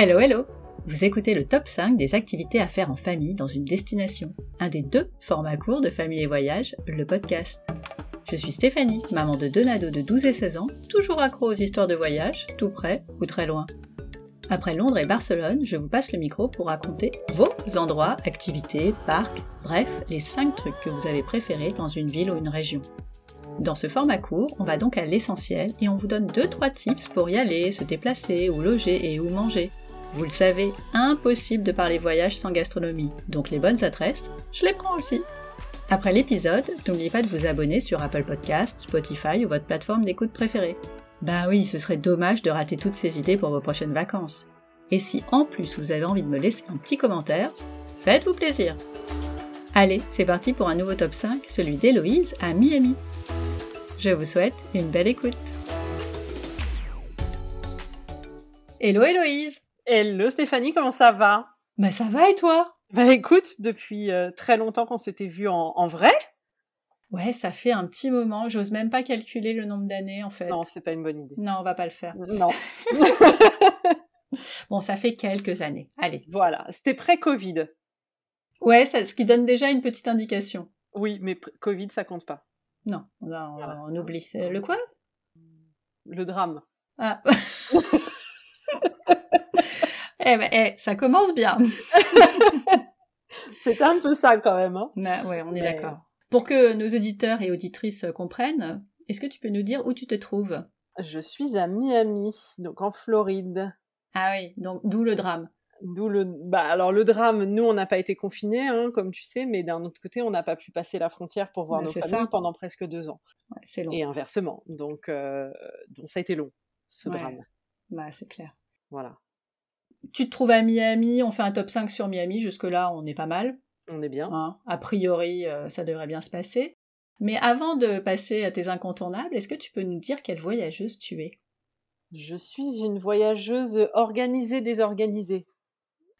Hello hello Vous écoutez le top 5 des activités à faire en famille dans une destination, un des deux formats courts de Famille et Voyage, le podcast. Je suis Stéphanie, maman de deux nados de 12 et 16 ans, toujours accro aux histoires de voyage, tout près ou très loin. Après Londres et Barcelone, je vous passe le micro pour raconter vos endroits, activités, parcs, bref, les 5 trucs que vous avez préférés dans une ville ou une région. Dans ce format court, on va donc à l'essentiel et on vous donne 2-3 tips pour y aller, se déplacer, où loger et où manger. Vous le savez, impossible de parler voyage sans gastronomie, donc les bonnes adresses, je les prends aussi. Après l'épisode, n'oubliez pas de vous abonner sur Apple Podcasts, Spotify ou votre plateforme d'écoute préférée. Bah oui, ce serait dommage de rater toutes ces idées pour vos prochaines vacances. Et si en plus vous avez envie de me laisser un petit commentaire, faites-vous plaisir. Allez, c'est parti pour un nouveau top 5, celui d'Héloïse à Miami. Je vous souhaite une belle écoute. Hello Héloïse Hello Stéphanie, comment ça va? Bah ça va et toi? Bah écoute, depuis euh, très longtemps qu'on s'était vu en, en vrai. Ouais, ça fait un petit moment, j'ose même pas calculer le nombre d'années en fait. Non, c'est pas une bonne idée. Non, on va pas le faire. Non. Bon, ça fait quelques années. Allez. voilà, c'était pré-Covid. Ouais, ça, ce qui donne déjà une petite indication. Oui, mais Covid, ça compte pas. Non, on, on- Voilà. on oublie. C'est Le quoi? Le drame. Ah. eh ben, eh, ça commence bien. C'était un peu ça quand même. Hein. Ouais, on est Mais- d'accord. Pour que nos auditeurs et auditrices comprennent, est-ce que tu peux nous dire où tu te trouves? Je suis à Miami, donc en Floride. Ah oui, donc d'où le drame? D'où le. Bah, alors, le drame, nous, on n'a pas été confinés, hein, comme tu sais, mais d'un autre côté, on n'a pas pu passer la frontière pour voir nos c'est familles ça. pendant presque deux ans. Ouais, c'est long. Et inversement. Donc, euh, donc, ça a été long, ce Ouais. drame. Bah, c'est clair. Voilà. Tu te trouves à Miami, on fait un top 5 sur Miami, jusque-là on est pas mal. On est bien. hein. A priori, euh, ça devrait bien se passer. Mais avant de passer à tes incontournables, est-ce que tu peux nous dire quelle voyageuse tu es? Je suis une voyageuse organisée, désorganisée.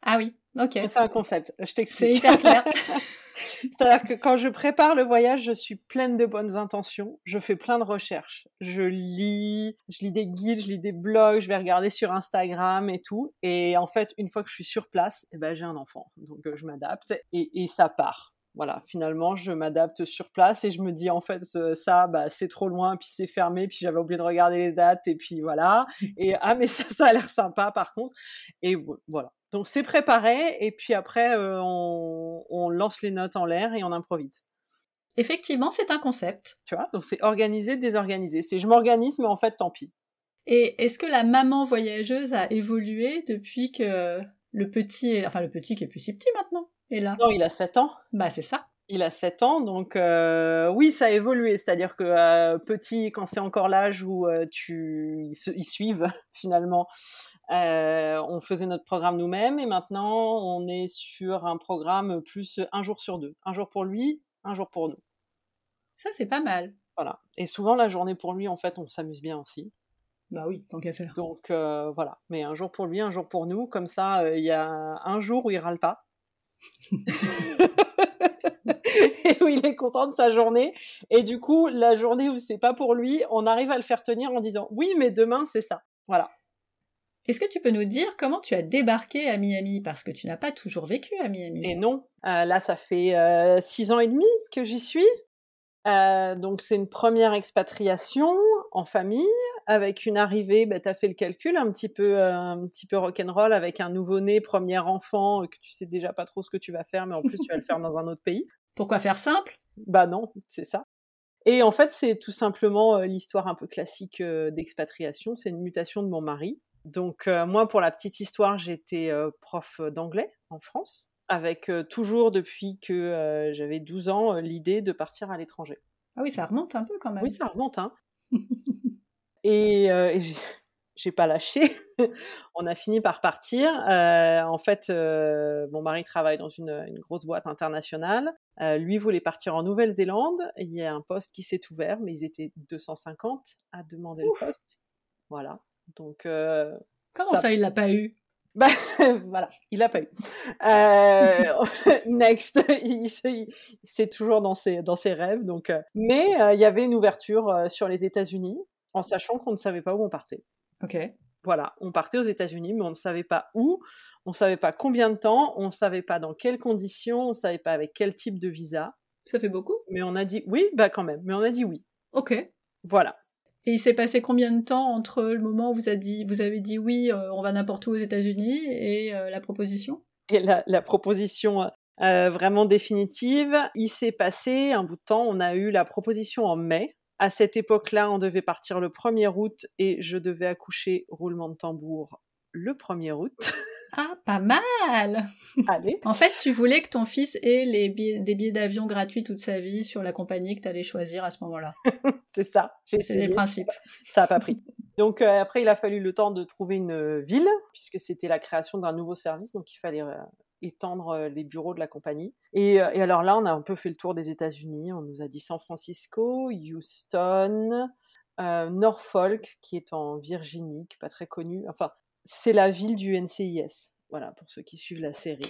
Ah oui, ok. C'est un concept, je C'est t'explique. hyper clair. C'est-à-dire que quand je prépare le voyage, je suis pleine de bonnes intentions, je fais plein de recherches. Je lis, je lis des guides, je lis des blogs, je vais regarder sur Instagram et tout. Et en fait, une fois que je suis sur place, eh ben, j'ai un enfant. Donc euh, je m'adapte et, ça part. Voilà, finalement, je m'adapte sur place et je me dis en fait ça, bah, c'est trop loin, puis c'est fermé, puis j'avais oublié de regarder les dates et puis voilà. Et ah mais ça, ça a l'air sympa par contre. Et vo- voilà. Donc c'est préparé et puis après euh, on, on lance les notes en l'air et on improvise. Effectivement, c'est un concept. Tu vois Donc c'est organisé, désorganisé. C'est je m'organise mais en fait tant pis. Et est-ce que la maman voyageuse a évolué depuis que le petit, est... enfin le petit qui est plus si petit maintenant, est là? Non, il a 7 ans. Bah c'est ça. Il a 7 ans, donc euh, oui, ça a évolué. C'est-à-dire que euh, petit, quand c'est encore l'âge où euh, tu, ils, se- ils suivent finalement, euh, on faisait notre programme nous-mêmes et maintenant on est sur un programme plus un jour sur deux. Un jour pour lui, un jour pour nous. Ça c'est pas mal. Voilà. Et souvent la journée pour lui, en fait, on s'amuse bien aussi. Bah oui, tant qu'à faire. Donc euh, voilà. Mais un jour pour lui, un jour pour nous. Comme ça, euh, il y a un jour où il râle pas. et où il est content de sa journée. Et du coup, la journée où c'est pas pour lui, on arrive à le faire tenir en disant oui, mais demain c'est ça. Voilà. Est-ce que tu peux nous dire comment tu as débarqué à Miami? Parce que tu n'as pas toujours vécu à Miami. Et non, euh, là ça fait euh, six ans et demi que j'y suis. Euh, donc c'est une première expatriation en famille avec une arrivée, bah, tu as fait le calcul, un petit peu, un petit peu rock'n'roll avec un nouveau-né, premier enfant, que tu sais déjà pas trop ce que tu vas faire, mais en plus tu vas le faire dans un autre pays. Pourquoi faire simple? Bah non, c'est ça. Et en fait, c'est tout simplement l'histoire un peu classique d'expatriation. C'est une mutation de mon mari. Donc euh, moi, pour la petite histoire, j'étais euh, prof d'anglais en France, avec euh, toujours depuis que j'avais 12 ans l'idée de partir à l'étranger. Ah oui, ça remonte un peu quand même. Oui, ça remonte, hein. et et j'ai- j'ai pas lâché. On a fini par partir. Euh, en fait, euh, mon mari travaille dans une, une grosse boîte internationale. Euh, lui voulait partir en Nouvelle-Zélande. Il y a un poste qui s'est ouvert, mais ils étaient 250 à demander Ouf. le poste. Voilà. Donc, euh, Comment ça, ça- il l'a pas eu? Bah, voilà, il l'a pas eu. Euh, next, c'est toujours dans ses, dans ses rêves. Donc, euh, mais euh, il y avait une ouverture euh, sur les États-Unis, en sachant qu'on ne savait pas où on partait. Ok. Voilà, on partait aux États-Unis, mais on ne savait pas où, on ne savait pas combien de temps, on ne savait pas dans quelles conditions, on ne savait pas avec quel type de visa. Ça fait beaucoup? Mais on a dit oui, bah quand même, mais on a dit oui. Ok. Voilà. Et il s'est passé combien de temps entre le moment où vous, avez dit, oui, euh, on va n'importe où aux États-Unis et euh, la proposition? Et la, la proposition euh, vraiment définitive, il s'est passé un bout de temps. On a eu la proposition en mai. À cette époque-là, on devait partir le 1er août et je devais accoucher roulement de tambour le 1er août. Ah, pas mal Allez. En fait, tu voulais que ton fils ait les billets- des billets d'avion gratuits toute sa vie sur la compagnie que tu allais choisir à ce moment-là. C'est ça. C'est les principes. Ça n'a pas pris. Donc euh, après, il a fallu le temps de trouver une euh, ville, puisque c'était la création d'un nouveau service, donc il fallait euh, étendre les bureaux de la compagnie. Et, et alors là, on a un peu fait le tour des États-Unis. On nous a dit San Francisco, Houston, euh, Norfolk, qui est en Virginie, qui est pas très connu. Enfin, c'est la ville du NCIS. Voilà, pour ceux qui suivent la série.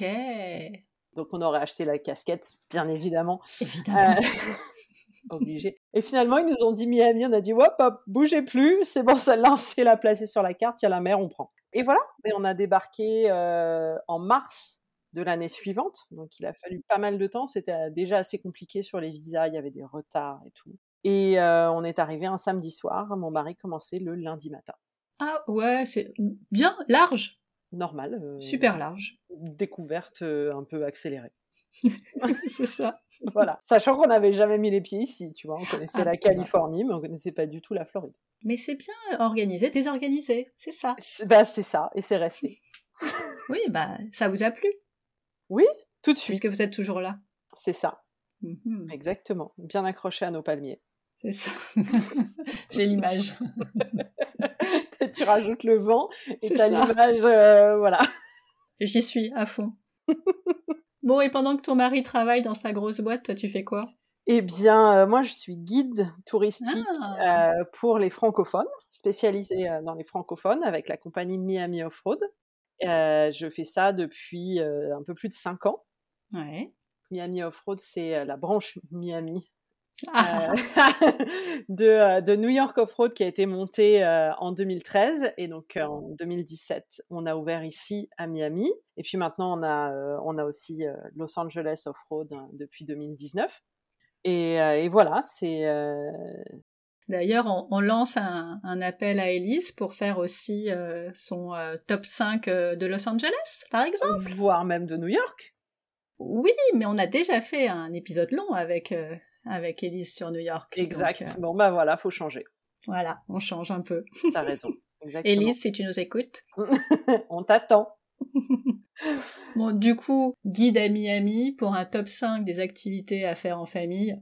Donc on aurait acheté la casquette, bien évidemment. Évidemment. Euh, obligé. Et finalement, ils nous ont dit Miami, on a dit hop, hop, bougez plus, c'est bon, celle-là, on sait la placer sur la carte, il y a la mer, on prend. Et voilà, et on a débarqué euh, en mars de l'année suivante, donc il a fallu pas mal de temps, c'était euh, déjà assez compliqué sur les visas, il y avait des retards et tout. Et euh, on est arrivé un samedi soir, mon mari commençait le lundi matin. Ah ouais, c'est bien large. Normal. euh, Super large. Découverte euh, un peu accélérée. c'est ça. Voilà. Sachant qu'on n'avait jamais mis les pieds ici, tu vois, on connaissait Ah, la bah. Californie, mais on connaissait pas du tout la Floride. Mais c'est bien organisé, désorganisé. C'est ça. C'est- Bah, c'est ça, et c'est resté. Oui, bah, ça vous a plu, Tout de suite. puisque vous êtes toujours là. C'est ça, Mhm, exactement. Bien accroché à nos palmiers. c'est ça. J'ai l'image. tu rajoutes le vent et t'as l'image, euh, voilà. J'y suis à fond. Bon, et pendant que ton mari travaille dans sa grosse boîte, toi, tu fais quoi? Eh bien, euh, moi, je suis guide touristique Ah. euh, pour les francophones, spécialisée dans les francophones avec la compagnie Miami Off-Road. Euh, je fais ça depuis un peu plus de cinq ans. Ouais. Miami Off-Road, c'est la branche Miami Ah, euh, de, euh, de New York Off-Road qui a été montée euh, en 2013 et donc euh, en 2017 on a ouvert ici à Miami. Et puis maintenant on a, on a aussi Los Angeles Off-Road hein, depuis 2019 et, et voilà c'est D'ailleurs, on, on lance un, un appel à Elise pour faire aussi euh, son euh, top 5 euh, de Los Angeles, par exemple. voire même de New York. Oui, mais on a déjà fait un épisode long avec, avec Elise sur New York. exact Donc, euh, bon bah voilà faut changer voilà, on change un peu. t'as raison exactement Elise, si tu nous écoutes. on t'attend Bon, du coup, guide à Miami pour un top 5 des activités à faire en famille.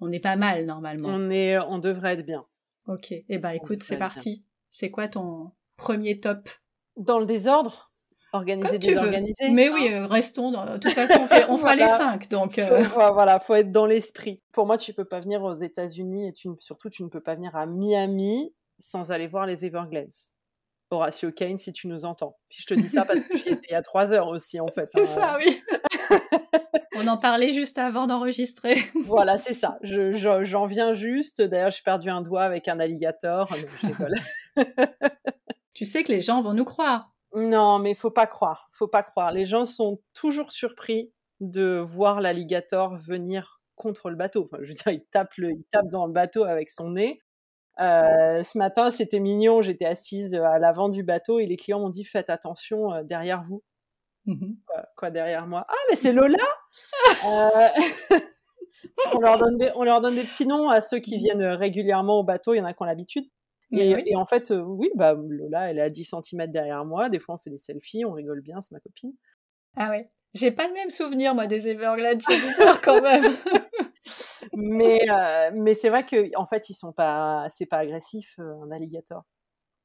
On est pas mal normalement. on est on devrait être bien Ok, eh ben écoute, c'est parti. C'est quoi ton premier top? Dans le désordre? Organiser Comme tu veux. désorganiser Mais oui, euh, restons. Dans... De toute façon, on, fait- on fera les. 5. Donc, Faut- euh, faut- voilà, faut être dans l'esprit. Pour moi, tu peux pas venir aux États-Unis et tu, ne- surtout tu ne peux pas venir à Miami sans aller voir les Everglades. Horatio Kane, si tu nous entends. Puis je te dis ça parce que j'y étais il y a trois heures aussi, en fait. c'est hein. ça, oui. on en parlait juste avant d'enregistrer. Voilà, c'est ça. Je- je- J'en viens juste. D'ailleurs, j'ai perdu un doigt avec un alligator. Je rigole. tu sais que les gens vont nous croire. Non, mais faut pas croire. Faut pas croire. Les gens sont toujours surpris de voir l'alligator venir contre le bateau. Enfin, je veux dire, il tape, le, il tape dans le bateau avec son nez. Euh, ce matin, c'était mignon. J'étais assise à l'avant du bateau et les clients m'ont dit faites attention euh, derrière vous. Mhm. Quoi, quoi, derrière moi Ah, mais c'est Lola Euh, qu'on leur donne des, on leur donne des petits noms à ceux qui viennent régulièrement au bateau. Il y en a qui ont l'habitude. Et, oui. et en fait, euh, oui, bah, Lola, elle est à 10 cm derrière moi. Des fois, on fait des selfies, on rigole bien, c'est ma copine. Ah ouais. J'ai pas le même souvenir, moi, des Everglades. C'est bizarre quand même. Mais, euh, mais c'est vrai que en fait, ils sont pas, c'est pas agressif, euh, un alligator.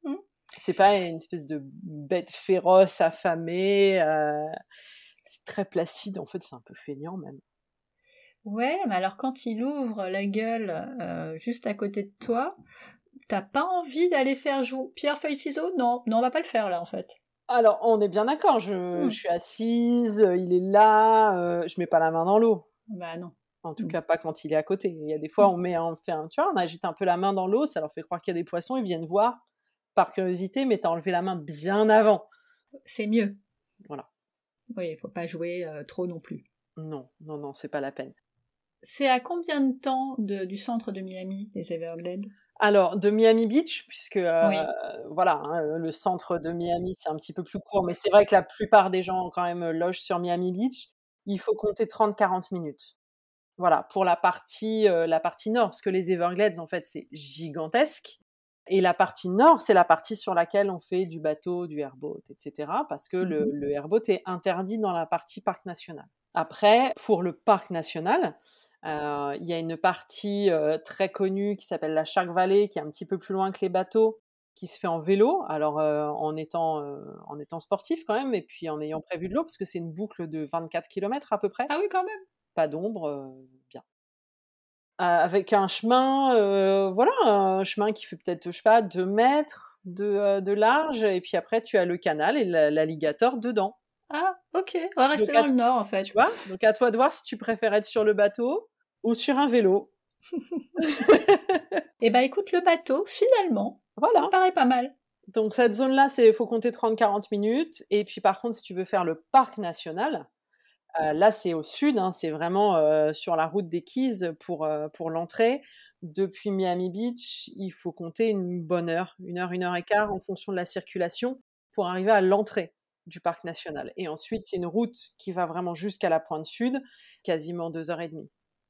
Mm. C'est pas une espèce de bête féroce, affamée. euh, c'est très placide. En fait, c'est un peu feignant même. ouais, mais alors quand il ouvre la gueule euh, juste à côté de toi, t'as pas envie d'aller faire jouer pierre, feuille, ciseaux Non, non, on va pas le faire là, en fait. Alors, on est bien d'accord. Je, Mm. je suis assise, il est là. euh, je mets pas la main dans l'eau. Bah non. En tout Mm. cas, pas quand il est à côté. Il y a des fois, on met, on fait un, tu vois, on agite un peu la main dans l'eau, ça leur fait croire qu'il y a des poissons, ils viennent voir. par curiosité, mais tu as enlevé la main bien avant. C'est mieux. Voilà. Oui, il faut pas jouer euh, trop non plus. Non, non, non, c'est pas la peine. C'est à combien de temps de, du centre de Miami, les Everglades? Alors, de Miami Beach, puisque euh, voilà, hein, le centre de Miami, c'est un petit peu plus court, mais c'est vrai que la plupart des gens quand même logent sur Miami Beach. Il faut compter 30-40 minutes. Voilà, pour la partie, euh, la partie nord, parce que les Everglades, en fait, c'est gigantesque. Et la partie nord, c'est la partie sur laquelle on fait du bateau, du airboat, etc. Parce que le, mmh le airboat est interdit dans la partie parc national. Après, pour le parc national, euh, il y a une partie euh, très connue qui s'appelle la Shark Valley, qui est un petit peu plus loin que les bateaux, qui se fait en vélo, alors euh, en, étant, en étant sportif quand même, et puis en ayant prévu de l'eau, parce que c'est une boucle de 24 km à peu près. Ah oui, quand même. Pas d'ombre, bien. avec un chemin, voilà, un chemin qui fait peut-être, je sais pas, 2 mètres de, de large, et puis après tu as le canal et l'alligator dedans. Ah, ok. On va rester dans le nord, en fait. Tu vois Donc, à toi de voir si tu préfères être sur le bateau ou sur un vélo. eh ben, écoute, le bateau, finalement, voilà. ça me paraît pas mal. Donc, cette zone-là, il faut compter 30-40 minutes. Et puis, par contre, si tu veux faire le parc national, euh, là, c'est au sud, hein, c'est vraiment euh, sur la route des Keys pour, euh, pour l'entrée. Depuis Miami Beach, il faut compter une bonne heure, une heure, une heure et quart en fonction de la circulation pour arriver à l'entrée du parc national. Et ensuite, c'est une route qui va vraiment jusqu'à la pointe sud, quasiment deux heures et demie.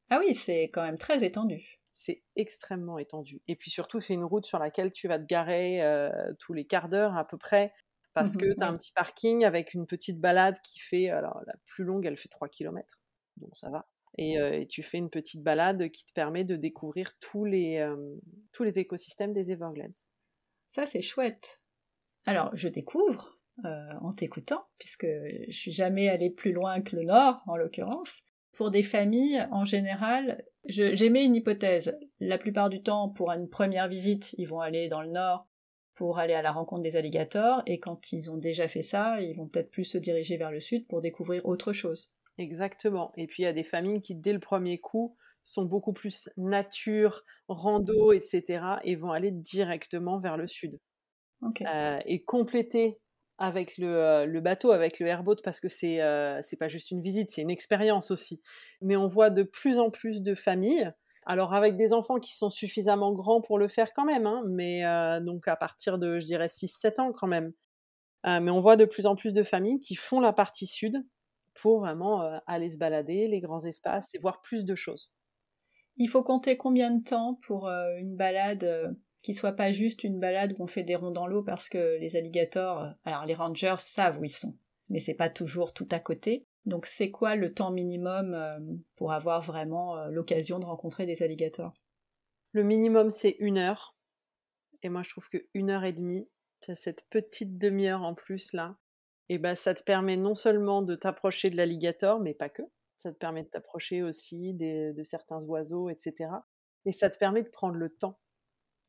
Ah oui, c'est quand même très étendu. C'est extrêmement étendu. Et puis surtout, c'est une route sur laquelle tu vas te garer euh, tous les quarts d'heure à peu près, parce que mmh tu as un petit parking avec une petite balade qui fait, alors la plus longue, elle fait 3 km. Donc ça va. Euh, et, tu fais une petite balade qui te permet de découvrir tous les, euh, tous les écosystèmes des Everglades. Ça, c'est chouette. Alors, je découvre, euh, en t'écoutant, puisque je suis jamais allée plus loin que le nord, en l'occurrence. Pour des familles, en général, j'émets une hypothèse. La plupart du temps, pour une première visite, ils vont aller dans le nord pour aller à la rencontre des alligators, et quand ils ont déjà fait ça, ils vont peut-être plus se diriger vers le sud pour découvrir autre chose. Exactement. Et puis il y a des familles qui, dès le premier coup, sont beaucoup plus nature, rando, etc., et vont aller directement vers le sud. Euh, et compléter avec le, euh, le, bateau, avec le airboat, parce que c'est euh, pas juste une visite, c'est une expérience aussi. Mais on voit de plus en plus de familles, alors avec des enfants qui sont suffisamment grands pour le faire quand même, hein, mais euh, donc à partir de, je dirais, 6-7 ans quand même. mais on voit de plus en plus de familles qui font la partie sud pour vraiment aller se balader, les grands espaces et voir plus de choses. Il faut compter combien de temps pour une balade qui soit pas juste une balade où on fait des ronds dans l'eau parce que les alligators, euh, alors les rangers savent où ils sont, mais c'est pas toujours tout à côté. Donc c'est quoi le temps minimum euh, pour avoir vraiment euh, l'occasion de rencontrer des alligators? Le minimum c'est une heure. Et moi je trouve que une heure et demie, cette petite demi-heure en plus là, et ben ça te permet non seulement de t'approcher de l'alligator, mais pas que. Ça te permet de t'approcher aussi de certains oiseaux, etc. Et ça te permet de prendre le temps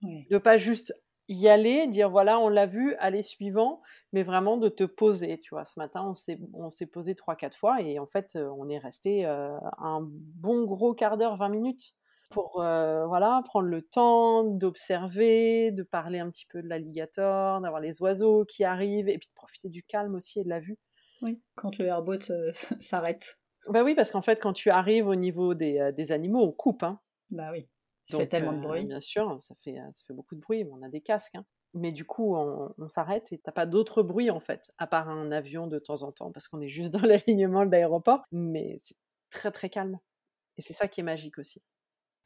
de pas juste y aller, dire voilà, on l'a vu, aller suivant, mais vraiment de te poser. Tu vois, ce matin, on s'est, on s'est posé trois, quatre fois et en fait, euh, on est resté euh, un bon gros quart d'heure, 20 minutes pour euh, voilà, prendre le temps d'observer, de parler un petit peu de l'alligator, d'avoir les oiseaux qui arrivent et puis de profiter du calme aussi et de la vue. Oui, quand le airboat s'arrête. Bah oui, parce qu'en fait, quand tu arrives au niveau des, des animaux, on coupe. Hein. Bah oui. Ça fait tellement de bruit. Bien sûr, ça fait, ça fait beaucoup de bruit. On a des casques. Hein. Mais du coup, on, s'arrête et t'as pas d'autre bruit en fait, à part un avion de temps en temps, parce qu'on est juste dans l'alignement de l'aéroport. Mais c'est très très calme. Et c'est ça qui est magique aussi.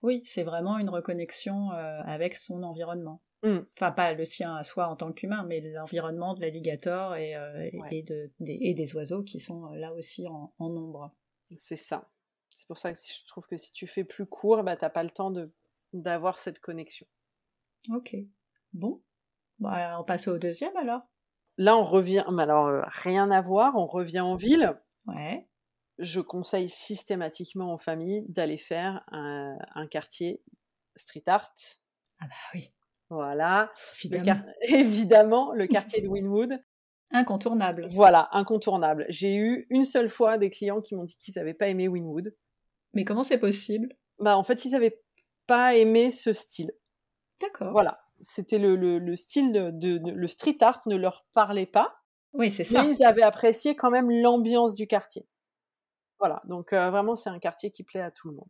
Oui, c'est vraiment une reconnexion avec son environnement. Mmh. Enfin, pas le sien à soi en tant qu'humain, mais l'environnement de l'alligator et, et, de, des, et, des, oiseaux qui sont là aussi en, nombre. C'est ça. C'est pour ça que je trouve que si tu fais plus court, bah, t'as pas le temps de d'avoir cette connexion. Ok. Bon. Bah, on passe au deuxième alors. Là, on revient. Alors, euh, rien à voir, on revient en ville. Ouais. Je conseille systématiquement aux familles d'aller faire un, quartier street art. Ah bah oui. Voilà. Évidemment. Le Évidemment, le quartier de Winwood. Incontournable. Voilà, incontournable. J'ai eu une seule fois des clients qui m'ont dit qu'ils n'avaient pas aimé Winwood. Mais comment c'est possible? Bah en fait, ils n'avaient pas aimé ce style. D'accord. Voilà. C'était le, le, style de, le street art ne leur parlait pas. Oui, c'est ça. Mais ils avaient apprécié quand même l'ambiance du quartier. Voilà, donc vraiment c'est un quartier qui plaît à tout le monde.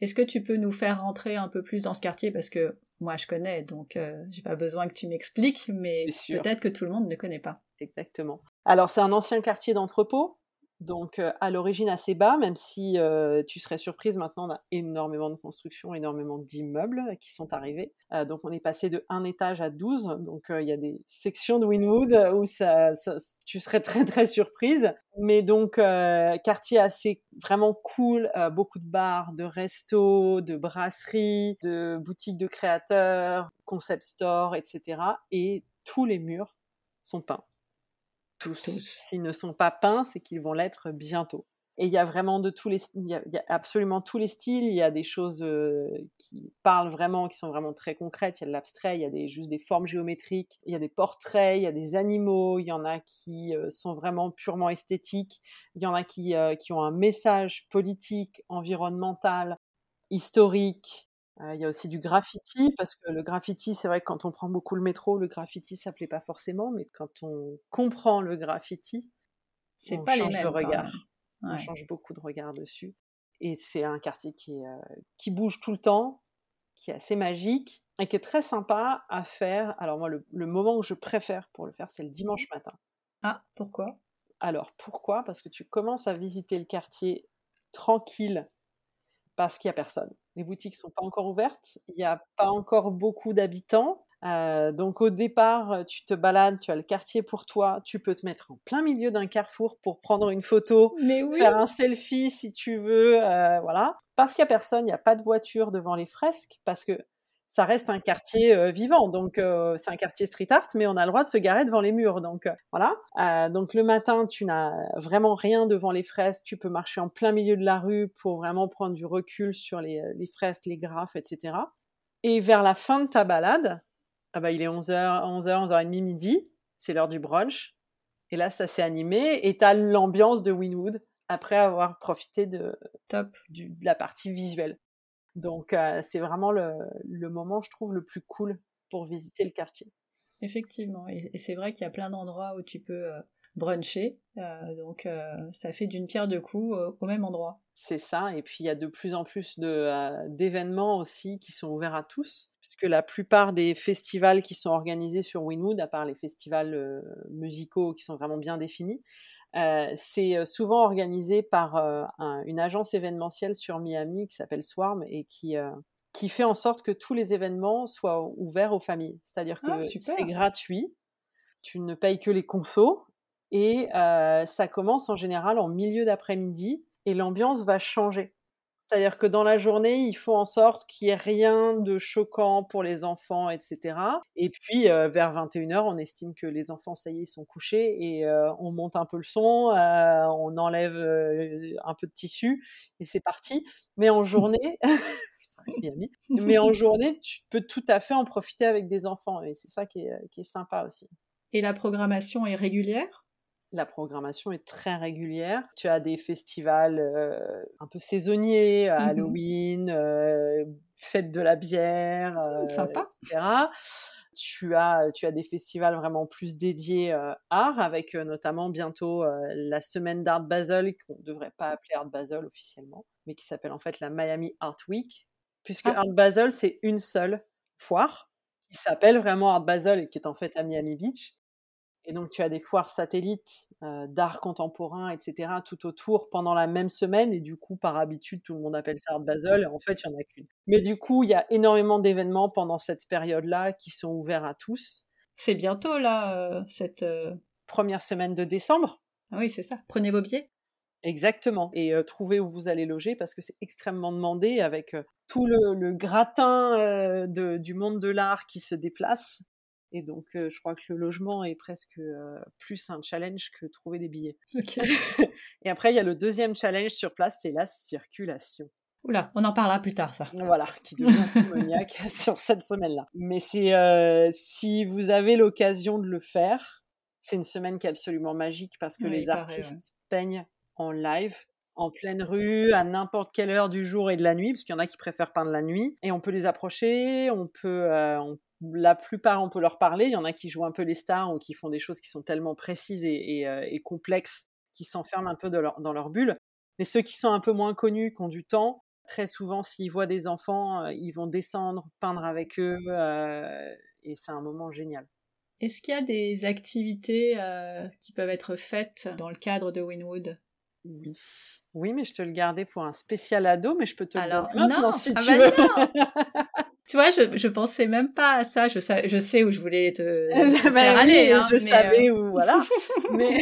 Est-ce que tu peux nous faire rentrer un peu plus dans ce quartier? Parce que moi je connais, donc j'ai pas besoin que tu m'expliques, mais peut-être que tout le monde ne connaît pas. Exactement. Alors c'est un ancien quartier d'entrepôt donc à l'origine assez bas, même si tu serais surprise, maintenant on a énormément de constructions, énormément d'immeubles qui sont arrivés. donc on est passé de un étage à 12, donc il y a des sections de Winwood où tu serais très très surprise. Mais donc quartier assez vraiment cool, beaucoup de bars, de restos, de brasseries, de boutiques de créateurs, concept store, etc. Et tous les murs sont peints tous. S'ils ne sont pas peints, c'est qu'ils vont l'être bientôt. Et il y a vraiment de tous les, il y a, absolument tous les styles. Il y a des choses euh, qui parlent vraiment, qui sont vraiment très concrètes. Il y a de l'abstrait, il y a des, juste des formes géométriques, il y a des portraits, il y a des animaux. Il y en a qui euh, sont vraiment purement esthétiques. Il y en a qui, euh, qui ont un message politique, environnemental, historique. Il y a aussi du graffiti, parce que le graffiti, c'est vrai que quand on prend beaucoup le métro, le graffiti, ça plaît pas forcément, mais quand on comprend le graffiti, c'est pas change les mêmes, de regard. On change beaucoup de regard dessus. Et c'est un quartier qui, qui bouge tout le temps, qui est assez magique et qui est très sympa à faire. Alors moi, le, le moment où je préfère pour le faire, c'est le dimanche matin. Ah, pourquoi? Alors pourquoi? Parce que tu commences à visiter le quartier tranquille parce qu'il n'y a personne. Les boutiques sont pas encore ouvertes, il n'y a pas encore beaucoup d'habitants. Euh, donc au départ, tu te balades, tu as le quartier pour toi, tu peux te mettre en plein milieu d'un carrefour pour prendre une photo, faire un selfie si tu veux, euh, voilà. Parce qu'il n'y a personne, il n'y a pas de voiture devant les fresques, parce que ça reste un quartier euh, vivant. Donc, euh, c'est un quartier street art, mais on a le droit de se garer devant les murs. Donc, euh, voilà. donc, le matin, tu n'as vraiment rien devant les fresques. Tu peux marcher en plein milieu de la rue pour vraiment prendre du recul sur les, les fresques, les graphes, etc. Et vers la fin de ta balade, ah bah, il est 11h, 11h, 11h30, midi. C'est l'heure du brunch. Et là, ça s'est animé et tu as l'ambiance de Winwood après avoir profité de, Top. de la partie visuelle. Donc c'est vraiment le, moment, je trouve, le plus cool pour visiter le quartier. Effectivement, et, c'est vrai qu'il y a plein d'endroits où tu peux bruncher, donc ça fait d'une pierre deux coups au même endroit. C'est ça, et puis il y a de plus en plus d'événements aussi qui sont ouverts à tous, puisque la plupart des festivals qui sont organisés sur Winwood, à part les festivals musicaux qui sont vraiment bien définis, euh, c'est euh, souvent organisé par euh, une agence événementielle sur Miami qui s'appelle Swarm et qui, qui fait en sorte que tous les événements soient ouverts aux familles. C'est-à-dire que ah, c'est gratuit, tu ne payes que les consos et ça commence en général en milieu d'après-midi et l'ambiance va changer. C'est-à-dire que dans la journée, il faut en sorte qu'il n'y ait rien de choquant pour les enfants, etc. Et puis, euh, vers 21h, on estime que les enfants, ça y est, ils sont couchés et euh, on monte un peu le son, euh, on enlève un peu de tissu et c'est parti. Mais en journée, mais en journée, tu peux tout à fait en profiter avec des enfants et c'est ça qui est, qui est sympa aussi. Et la programmation est régulière? La programmation est très régulière. Tu as des festivals euh, un peu saisonniers, mmh Halloween, euh, fête de la bière, mmh, Sympa. etc. Tu as, tu as des festivals vraiment plus dédiés euh, art, avec notamment bientôt la semaine d'Art Basel, qu'on ne devrait pas appeler Art Basel officiellement, mais qui s'appelle en fait la Miami Art Week, puisque ah. Art Basel, c'est une seule foire qui s'appelle vraiment Art Basel et qui est en fait à Miami Beach et donc, tu as des foires satellites euh, d'art contemporain, etc., tout autour pendant la même semaine. Et du coup, par habitude, tout le monde appelle ça Art Basel. Et en fait, il n'y en a qu'une. Mais du coup, il y a énormément d'événements pendant cette période-là qui sont ouverts à tous. C'est bientôt, là, euh, cette. Euh Première semaine de décembre. Ah oui, c'est ça. Prenez vos billets. Exactement. Et trouvez où vous allez loger parce que c'est extrêmement demandé avec tout le, gratin du monde de l'art qui se déplace. Et donc, je crois que le logement est presque plus un challenge que trouver des billets. et après, il y a le deuxième challenge sur place, c'est la circulation. Oula, on en parlera plus tard, ça. Voilà, qui devient maniaque sur cette semaine-là. Mais c'est si vous avez l'occasion de le faire, c'est une semaine qui est absolument magique parce que les artistes peignent en live en pleine rue, à n'importe quelle heure du jour et de la nuit, parce qu'il y en a qui préfèrent peindre la nuit. Et on peut les approcher, on peut, la plupart, on peut leur parler. Il y en a qui jouent un peu les stars ou qui font des choses qui sont tellement précises et, complexes qui s'enferment un peu dans leur bulle. Mais ceux qui sont un peu moins connus, qui ont du temps, très souvent, s'ils voient des enfants, ils vont descendre, peindre avec eux, et c'est un moment génial. Est-ce qu'il y a des activités qui peuvent être faites dans le cadre de Winwood? Oui. Oui, mais je te le gardais pour un spécial ado, mais je peux te le donner maintenant si ah tu bah veux. tu vois, je, je pensais même pas à ça. Je, sais, je sais où je voulais te, faire aller. Hein, je savais où, voilà. mais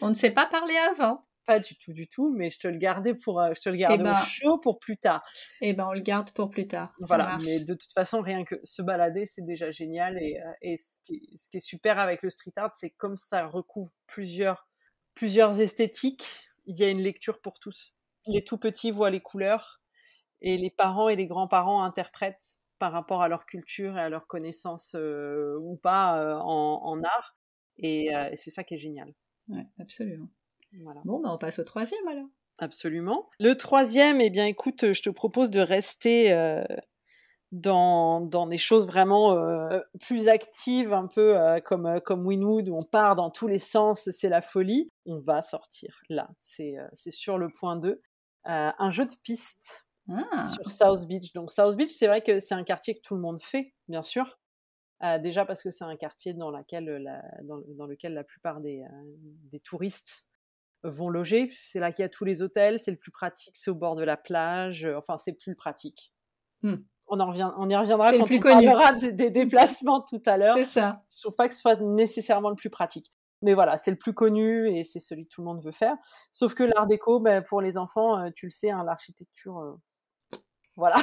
on ne s'est pas parlé avant. Pas du tout, du tout, mais je te le gardais pour, euh, je te le garde eh ben chaud pour plus tard. Eh ben, on le garde pour plus tard. Voilà, mais de toute façon, rien que se balader, c'est déjà génial. Et, euh, et ce, qui, ce, qui, est super avec le street art, c'est comme ça recouvre plusieurs, plusieurs esthétiques, il y a une lecture pour tous. Les tout petits voient les couleurs et les parents et les grands-parents interprètent par rapport à leur culture et à leur connaissance euh, ou pas en, en, art. Et c'est ça qui est génial. Ouais, absolument. Bon, bah on passe au troisième alors. Absolument. Le troisième, eh bien, écoute, je te propose de rester euh, dans, dans des choses vraiment euh, plus actives, un peu euh, comme, comme Winwood, où on part dans tous les sens, c'est la folie. On va sortir là, c'est sur le point 2. un jeu de piste ah. sur South Beach. Donc, South Beach, c'est vrai que c'est un quartier que tout le monde fait, bien sûr. déjà parce que c'est un quartier dans, laquelle la, dans, dans, lequel la plupart des, des touristes vont loger. C'est là qu'il y a tous les hôtels, c'est le plus pratique, c'est au bord de la plage. Euh, enfin, c'est plus pratique. Hmm. On, en revient, on y reviendra quand on parlera des, déplacements tout à l'heure. C'est ça. Je trouve pas que ce soit nécessairement le plus pratique. Mais voilà, c'est le plus connu et c'est celui que tout le monde veut faire. Sauf que l'art déco, ben, pour les enfants, euh, tu le sais, hein, l'architecture, euh, voilà.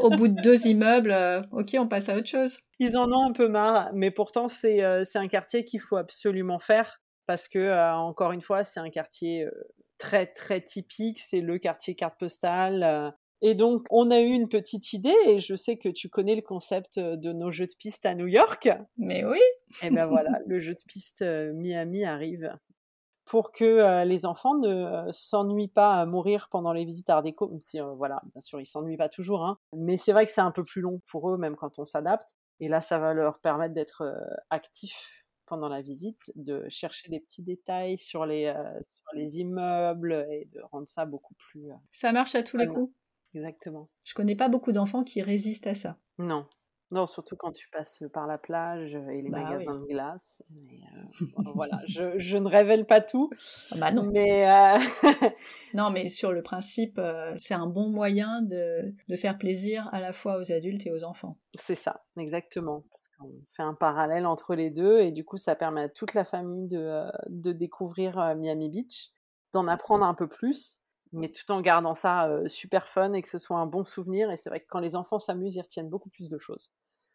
Au bout de deux immeubles, ok, on passe à autre chose. Ils en ont un peu marre, mais pourtant c'est un quartier qu'il faut absolument faire parce que euh, encore une fois, c'est un quartier euh, très très typique, c'est le quartier carte postale. Euh. et donc, on a eu une petite idée, et je sais que tu connais le concept de nos jeux de piste à New York. Mais oui. Et ben voilà, le jeu de piste Miami arrive pour que les enfants ne s'ennuient pas à mourir pendant les visites Art déco, même si, voilà, bien sûr, ils s'ennuient pas toujours, hein. mais c'est vrai que c'est un peu plus long pour eux, même quand on s'adapte. Et là, ça va leur permettre d'être actifs pendant la visite, de chercher des petits détails sur les, euh, sur les immeubles et de rendre ça beaucoup plus. Euh, ça marche à tous les coups. Exactement. Je connais pas beaucoup d'enfants qui résistent à ça. Non, non, surtout quand tu passes par la plage et les bah magasins de glace. Euh, voilà, je, je, ne révèle pas tout. Ah bah non. Mais euh, non, mais sur le principe, euh, c'est un bon moyen de, de, faire plaisir à la fois aux adultes et aux enfants. C'est ça, exactement. Parce qu'on fait un parallèle entre les deux et du coup, ça permet à toute la famille de, de découvrir Miami Beach, d'en apprendre un peu plus mais tout en gardant ça super fun et que ce soit un bon souvenir. Et c'est vrai que quand les enfants s'amusent, ils retiennent beaucoup plus de choses.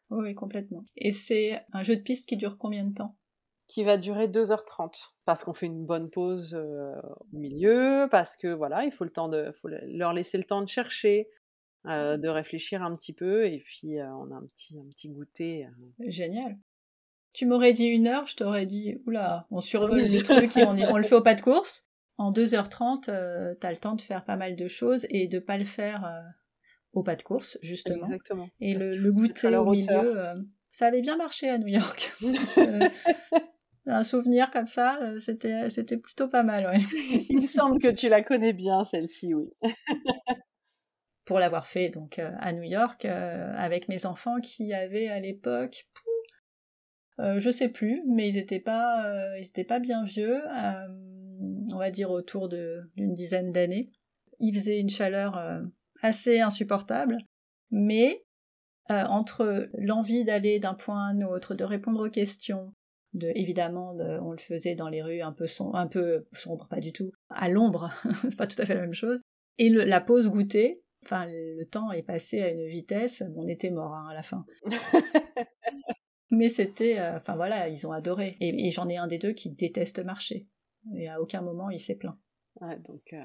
Oui, complètement. Et c'est un jeu de piste qui dure combien de temps? Qui va durer 2h30, parce qu'on fait une bonne pause euh, au milieu, parce que voilà, il faut, le temps de, faut leur laisser le temps de chercher, euh, de réfléchir un petit peu, et puis euh, on a un petit, un petit goûter. Génial. Tu m'aurais dit une heure, je t'aurais dit, oula, on survole les trucs et on, on, le fait au pas de course. En 2h30, t'as le temps de faire pas mal de choses et de pas le faire au pas de course, justement. Exactement. Et le, goûter au milieu, euh, ça avait bien marché à New York. Euh, un souvenir comme ça, euh, c'était, c'était plutôt pas mal, ouais. Il me semble que tu la connais bien, celle-ci, oui. Pour l'avoir fait donc à New York avec mes enfants qui avaient à l'époque, je sais plus, mais ils étaient pas, ils étaient pas bien vieux, on va dire autour d'une dizaine d'années. Il faisait une chaleur assez insupportable, mais euh, entre l'envie d'aller d'un point à un autre, de répondre aux questions, de évidemment on le faisait dans les rues un peu sombre, un peu sombre, pas du tout, à l'ombre, c'est pas tout à fait la même chose, et la pause goûter, enfin le temps est passé à une vitesse, on était mort hein, à la fin. Mais c'était, euh, enfin voilà, ils ont adoré. Et, j'en ai un des deux qui déteste marcher. Et à aucun moment il s'est plaint. Ouais, donc euh,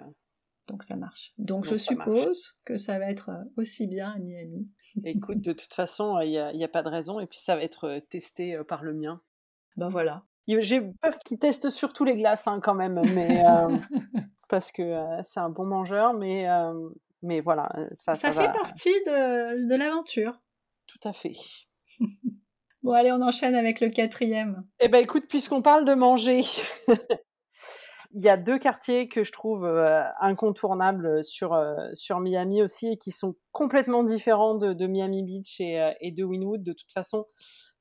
donc ça marche. Donc, je suppose que ça va être euh, aussi bien à Miami. Écoute, de toute façon, il n'y a, pas de raison. Et puis ça va être euh, testé euh, par le mien. Ben voilà. J'ai peur qu'il teste surtout les glaces hein, quand même. Mais, parce que c'est un bon mangeur, mais, mais voilà. Ça, ça, fait partie de, de l'aventure. Tout à fait. bon, allez, on enchaîne avec le quatrième. Eh ben, écoute, puisqu'on parle de manger, il y a deux quartiers que je trouve incontournables sur, sur Miami aussi et qui sont complètement différents de, de Miami Beach et, et, de Wynwood. De toute façon,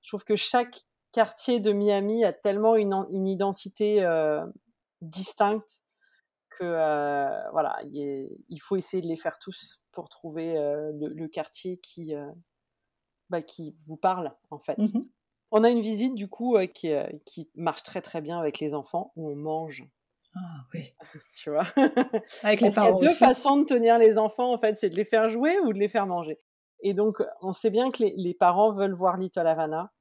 je trouve que chaque quartier de Miami a tellement une, une identité distincte que voilà, il, faut essayer de les faire tous pour trouver le, quartier qui, bah, qui vous parle en fait. Mmh on a une visite du coup qui, qui marche très très bien avec les enfants où on mange. Ah oui. tu vois? Avec les parents. Il y a deux façons de tenir les enfants en fait, c'est de les faire jouer ou de les faire manger. Et donc on sait bien que les, les parents veulent voir Little Havana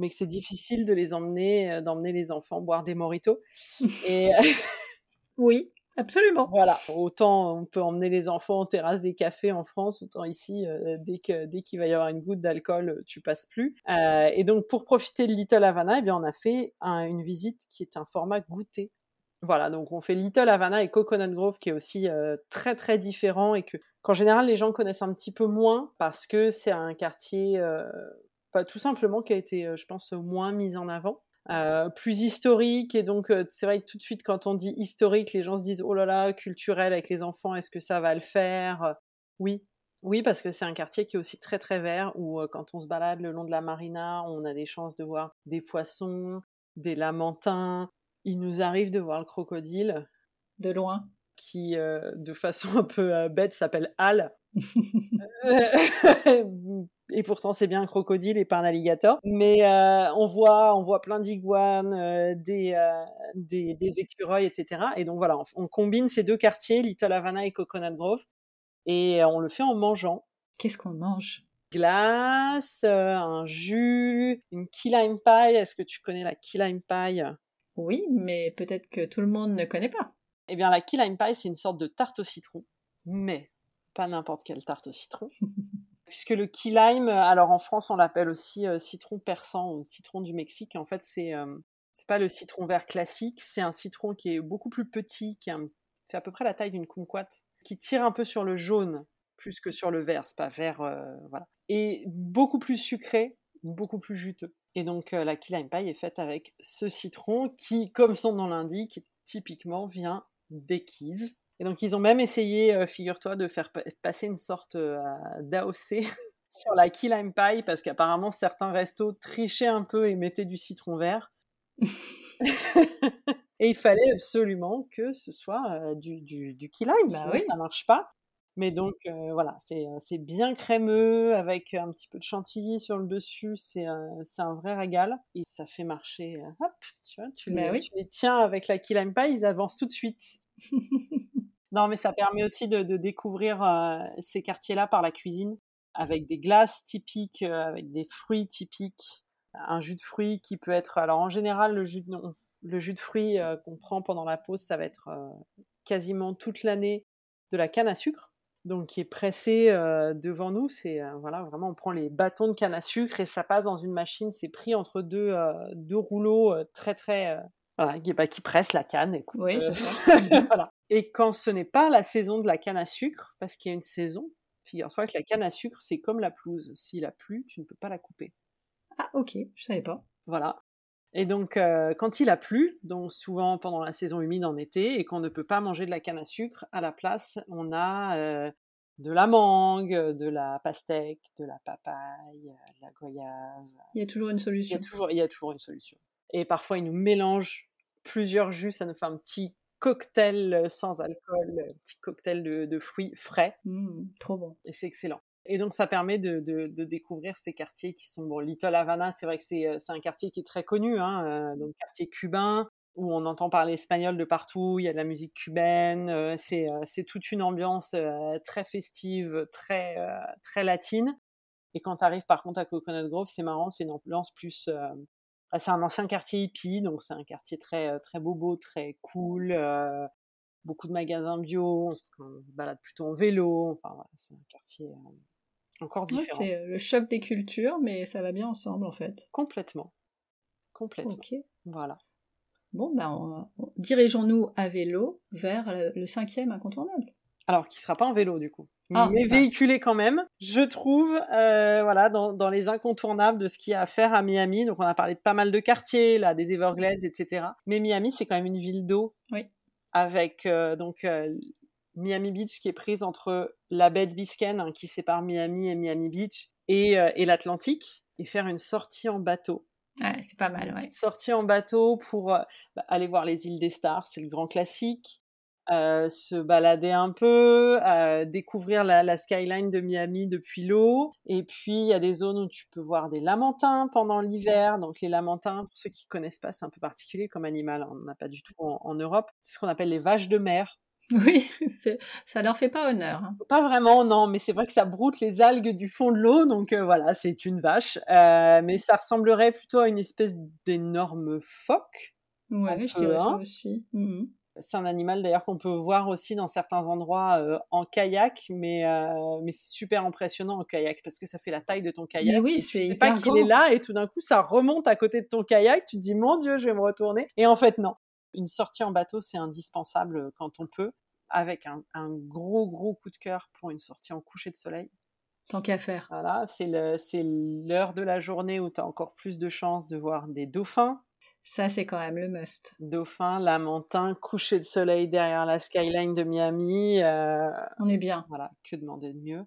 mais que c'est difficile de les emmener, d'emmener les enfants boire des moritos. Et oui, absolument. Voilà, autant on peut emmener les enfants en terrasse des cafés en France, autant ici, dès que dès qu'il va y avoir une goutte d'alcool, tu passes plus. et donc pour profiter de Little Havana, eh bien on a fait une visite qui est un format goûter. Voilà, donc on fait Little Havana et Coconut Grove qui est aussi très très différent et que qu'en général les gens connaissent un petit peu moins parce que c'est un quartier pas tout simplement qui a été, je pense, moins mise en avant. plus historique et donc c'est vrai que tout de suite quand on dit historique les gens se disent oh là là culturel avec les enfants est-ce que ça va le faire? Oui oui parce que c'est un quartier qui est aussi très très vert où quand on se balade le long de la marina on a des chances de voir des poissons des lamantins il nous arrive de voir le crocodile de loin qui de façon un peu bête s'appelle Al et pourtant c'est bien un crocodile et pas un alligator. Mais euh, on voit, on voit plein d'iguanes, euh, des, euh, des, des, écureuils, etc. Et donc voilà, on, combine ces deux quartiers, Little Havana et Coconut Grove, et on le fait en mangeant. Qu'est-ce qu'on mange? Glace, un jus, une key lime pie. Est-ce que tu connais la key lime pie? Oui, mais peut-être que tout le monde ne connaît pas. Eh bien, la key lime pie, c'est une sorte de tarte au citron, mais pas n'importe quelle tarte au citron. puisque le key lime, alors en France on l'appelle aussi euh, citron persan ou citron du Mexique. En fait, c'est euh, c'est pas le citron vert classique, c'est un citron qui est beaucoup plus petit, qui fait à peu près la taille d'une kumquat, qui tire un peu sur le jaune plus que sur le vert. C'est pas vert, euh, voilà. Et beaucoup plus sucré, beaucoup plus juteux. Et donc la key lime pie est faite avec ce citron qui, comme son nom l'indique, typiquement vient des keys et donc, ils ont même essayé, euh, figure-toi, de faire passer une sorte euh, d'AOC sur la key lime pie, parce qu'apparemment, certains restos trichaient un peu et mettaient du citron vert. et il fallait absolument que ce soit euh, du, du, du, key lime, bah sinon ça marche pas. Mais donc voilà, c'est bien crémeux avec un petit peu de chantilly sur le dessus, c'est un vrai régal et ça fait marcher. hop, tu vois, tu, bah les, tu les tiens avec la key lime pie, ils avancent tout de suite. non, mais ça permet aussi de, découvrir euh, ces quartiers-là par la cuisine, avec des glaces typiques, avec des fruits typiques, un jus de fruits qui peut être. Alors en général, le jus de, le jus de fruits qu'on prend pendant la pause, ça va être quasiment toute l'année de la canne à sucre, donc qui est pressé devant nous. C'est voilà, vraiment, on prend les bâtons de canne à sucre et ça passe dans une machine. C'est pris entre deux, deux rouleaux très très voilà, qui, bah, qui presse la canne. Écoute, oui, voilà. Et quand ce n'est pas la saison de la canne à sucre, parce qu'il y a une saison, figure-toi que la canne à sucre, c'est comme la pelouse. S'il a plu, tu ne peux pas la couper. Ah, ok, je savais pas. Voilà. Et donc, euh, quand il a plu, donc souvent pendant la saison humide en été, et qu'on ne peut pas manger de la canne à sucre, à la place, on a euh, de la mangue, de la pastèque, de la papaye, de la goyave. Il y a toujours une solution. Il y a toujours, il y a toujours une solution. Et parfois, il nous mélange plusieurs jus, ça nous fait un petit cocktail euh, sans alcool, un petit cocktail de, fruits frais. Mmh, trop bon. Et c'est excellent. Et donc ça permet de, découvrir ces quartiers qui sont bon. Little Havana, c'est vrai que c'est, euh, un quartier qui est très connu, hein, euh, donc quartier cubain où on entend parler espagnol de partout. Il y a de la musique cubaine. c'est, toute une ambiance très festive, très très latine. Et quand tu arrives par contre à Coconut Grove, c'est marrant, c'est une ambiance plus bah, c'est un ancien quartier hippie, donc c'est un quartier très, euh, très bobo, très cool, euh, beaucoup de magasins bio, on se, balade plutôt en vélo, enfin voilà, c'est un quartier euh, encore différent. c'est le choc des cultures, mais ça va bien ensemble en fait. Complètement. Complètement. Voilà. Bon, ben, dirigeons-nous à vélo vers le, cinquième incontournable. Alors, qui sera pas en vélo, du coup. Ah, mais véhiculé quand même. Je trouve, euh, voilà, dans, les incontournables de ce qu'il y a à faire à Miami. Donc, on a parlé de pas mal de quartiers, là, des Everglades, etc. Mais Miami, c'est quand même une ville d'eau. Oui. Avec, euh, donc, euh, Miami Beach qui est prise entre la baie de Biscayne, hein, qui sépare Miami et Miami Beach, et, et l'Atlantique, et faire une sortie en bateau. Ouais, c'est pas mal, ouais. Sortie en bateau pour bah, aller voir les îles des stars, c'est le grand classique. Euh, se balader un peu, euh, découvrir la, skyline de Miami depuis l'eau. Et puis, il y a des zones où tu peux voir des lamantins pendant l'hiver. Donc, les lamantins, pour ceux qui connaissent pas, c'est un peu particulier comme animal. Hein. On n'a pas du tout en, Europe. C'est ce qu'on appelle les vaches de mer. Oui, ça leur fait pas honneur. Hein. Pas vraiment, non, mais c'est vrai que ça broute les algues du fond de l'eau, donc euh, voilà, c'est une vache. mais ça ressemblerait plutôt à une espèce d'énorme phoque. Ouais, je dirais ça aussi. Mmh c'est un animal d'ailleurs qu'on peut voir aussi dans certains endroits euh, en kayak, mais, euh, mais c'est super impressionnant en kayak parce que ça fait la taille de ton kayak. Mais oui, c'est pas qu'il est là et tout d'un coup ça remonte à côté de ton kayak. Tu te dis mon Dieu, je vais me retourner. Et en fait non. Une sortie en bateau c'est indispensable euh, quand on peut, avec un, gros gros coup de cœur pour une sortie en coucher de soleil. Tant qu'à faire. Voilà, c'est l'heure de la journée où tu as encore plus de chances de voir des dauphins, ça, c'est quand même le must. Dauphin, Lamentin, coucher de soleil derrière la skyline de Miami. Euh, On est bien. Voilà, que demander de mieux?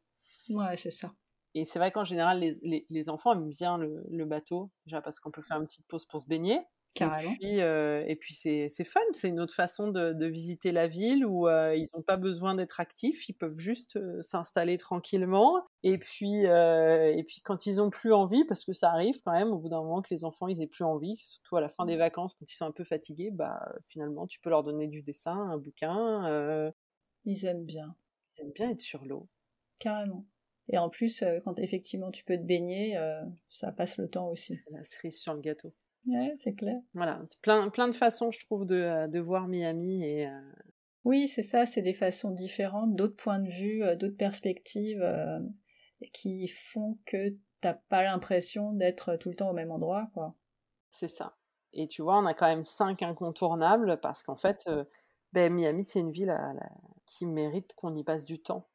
Ouais, c'est ça. Et c'est vrai qu'en général, les, les, enfants aiment bien le, le bateau, déjà parce qu'on peut faire une petite pause pour se baigner. Carrément. Et puis, euh, et puis c'est, c'est fun, c'est une autre façon de, de visiter la ville où euh, ils n'ont pas besoin d'être actifs, ils peuvent juste euh, s'installer tranquillement. Et puis, et puis quand ils ont plus envie, parce que ça arrive quand même au bout d'un moment que les enfants ils aient plus envie, surtout à la fin des vacances quand ils sont un peu fatigués, bah finalement tu peux leur donner du dessin, un bouquin. Ils aiment bien. Ils aiment bien être sur l'eau. Carrément. Et en plus, quand effectivement tu peux te baigner, ça passe le temps aussi. La cerise sur le gâteau. Ouais, c'est clair. Voilà, plein, plein de façons, je trouve, de, euh, de voir Miami. Et, euh, Oui, c'est ça, c'est des façons différentes, d'autres points de vue, euh, d'autres perspectives qui font que t'as pas l'impression d'être tout le temps au même endroit, quoi. C'est ça. Et tu vois, on a quand même cinq incontournables parce qu'en fait, ben, Miami, c'est une ville qui mérite qu'on y passe du temps.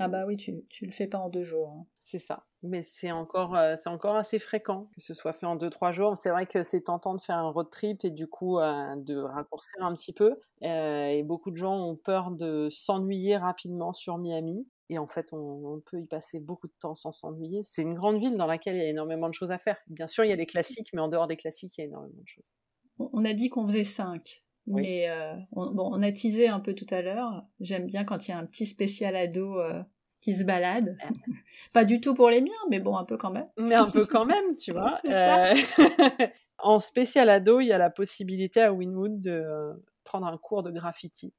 Ah bah oui, tu, tu le fais pas en deux jours. Hein. C'est ça. Mais c'est encore, euh, c'est encore assez fréquent que ce soit fait en deux, trois jours. C'est vrai que c'est tentant de faire un road trip et du coup euh, de raccourcir un petit peu. Euh, et beaucoup de gens ont peur de s'ennuyer rapidement sur Miami. Et en fait, on, peut y passer beaucoup de temps sans s'ennuyer. C'est une grande ville dans laquelle il y a énormément de choses à faire. Bien sûr, il y a des classiques, mais en dehors des classiques, il y a énormément de choses. On a dit qu'on faisait cinq. Mais on, bon, on a teasé un peu tout à l'heure. J'aime bien quand il y a un petit spécial ado qui se balade. Pas du tout pour les miens, mais bon, un peu quand même. Mais un peu quand même, tu vois. Euh, en spécial ado, il y a la possibilité à Winwood de euh, prendre un cours de graffiti.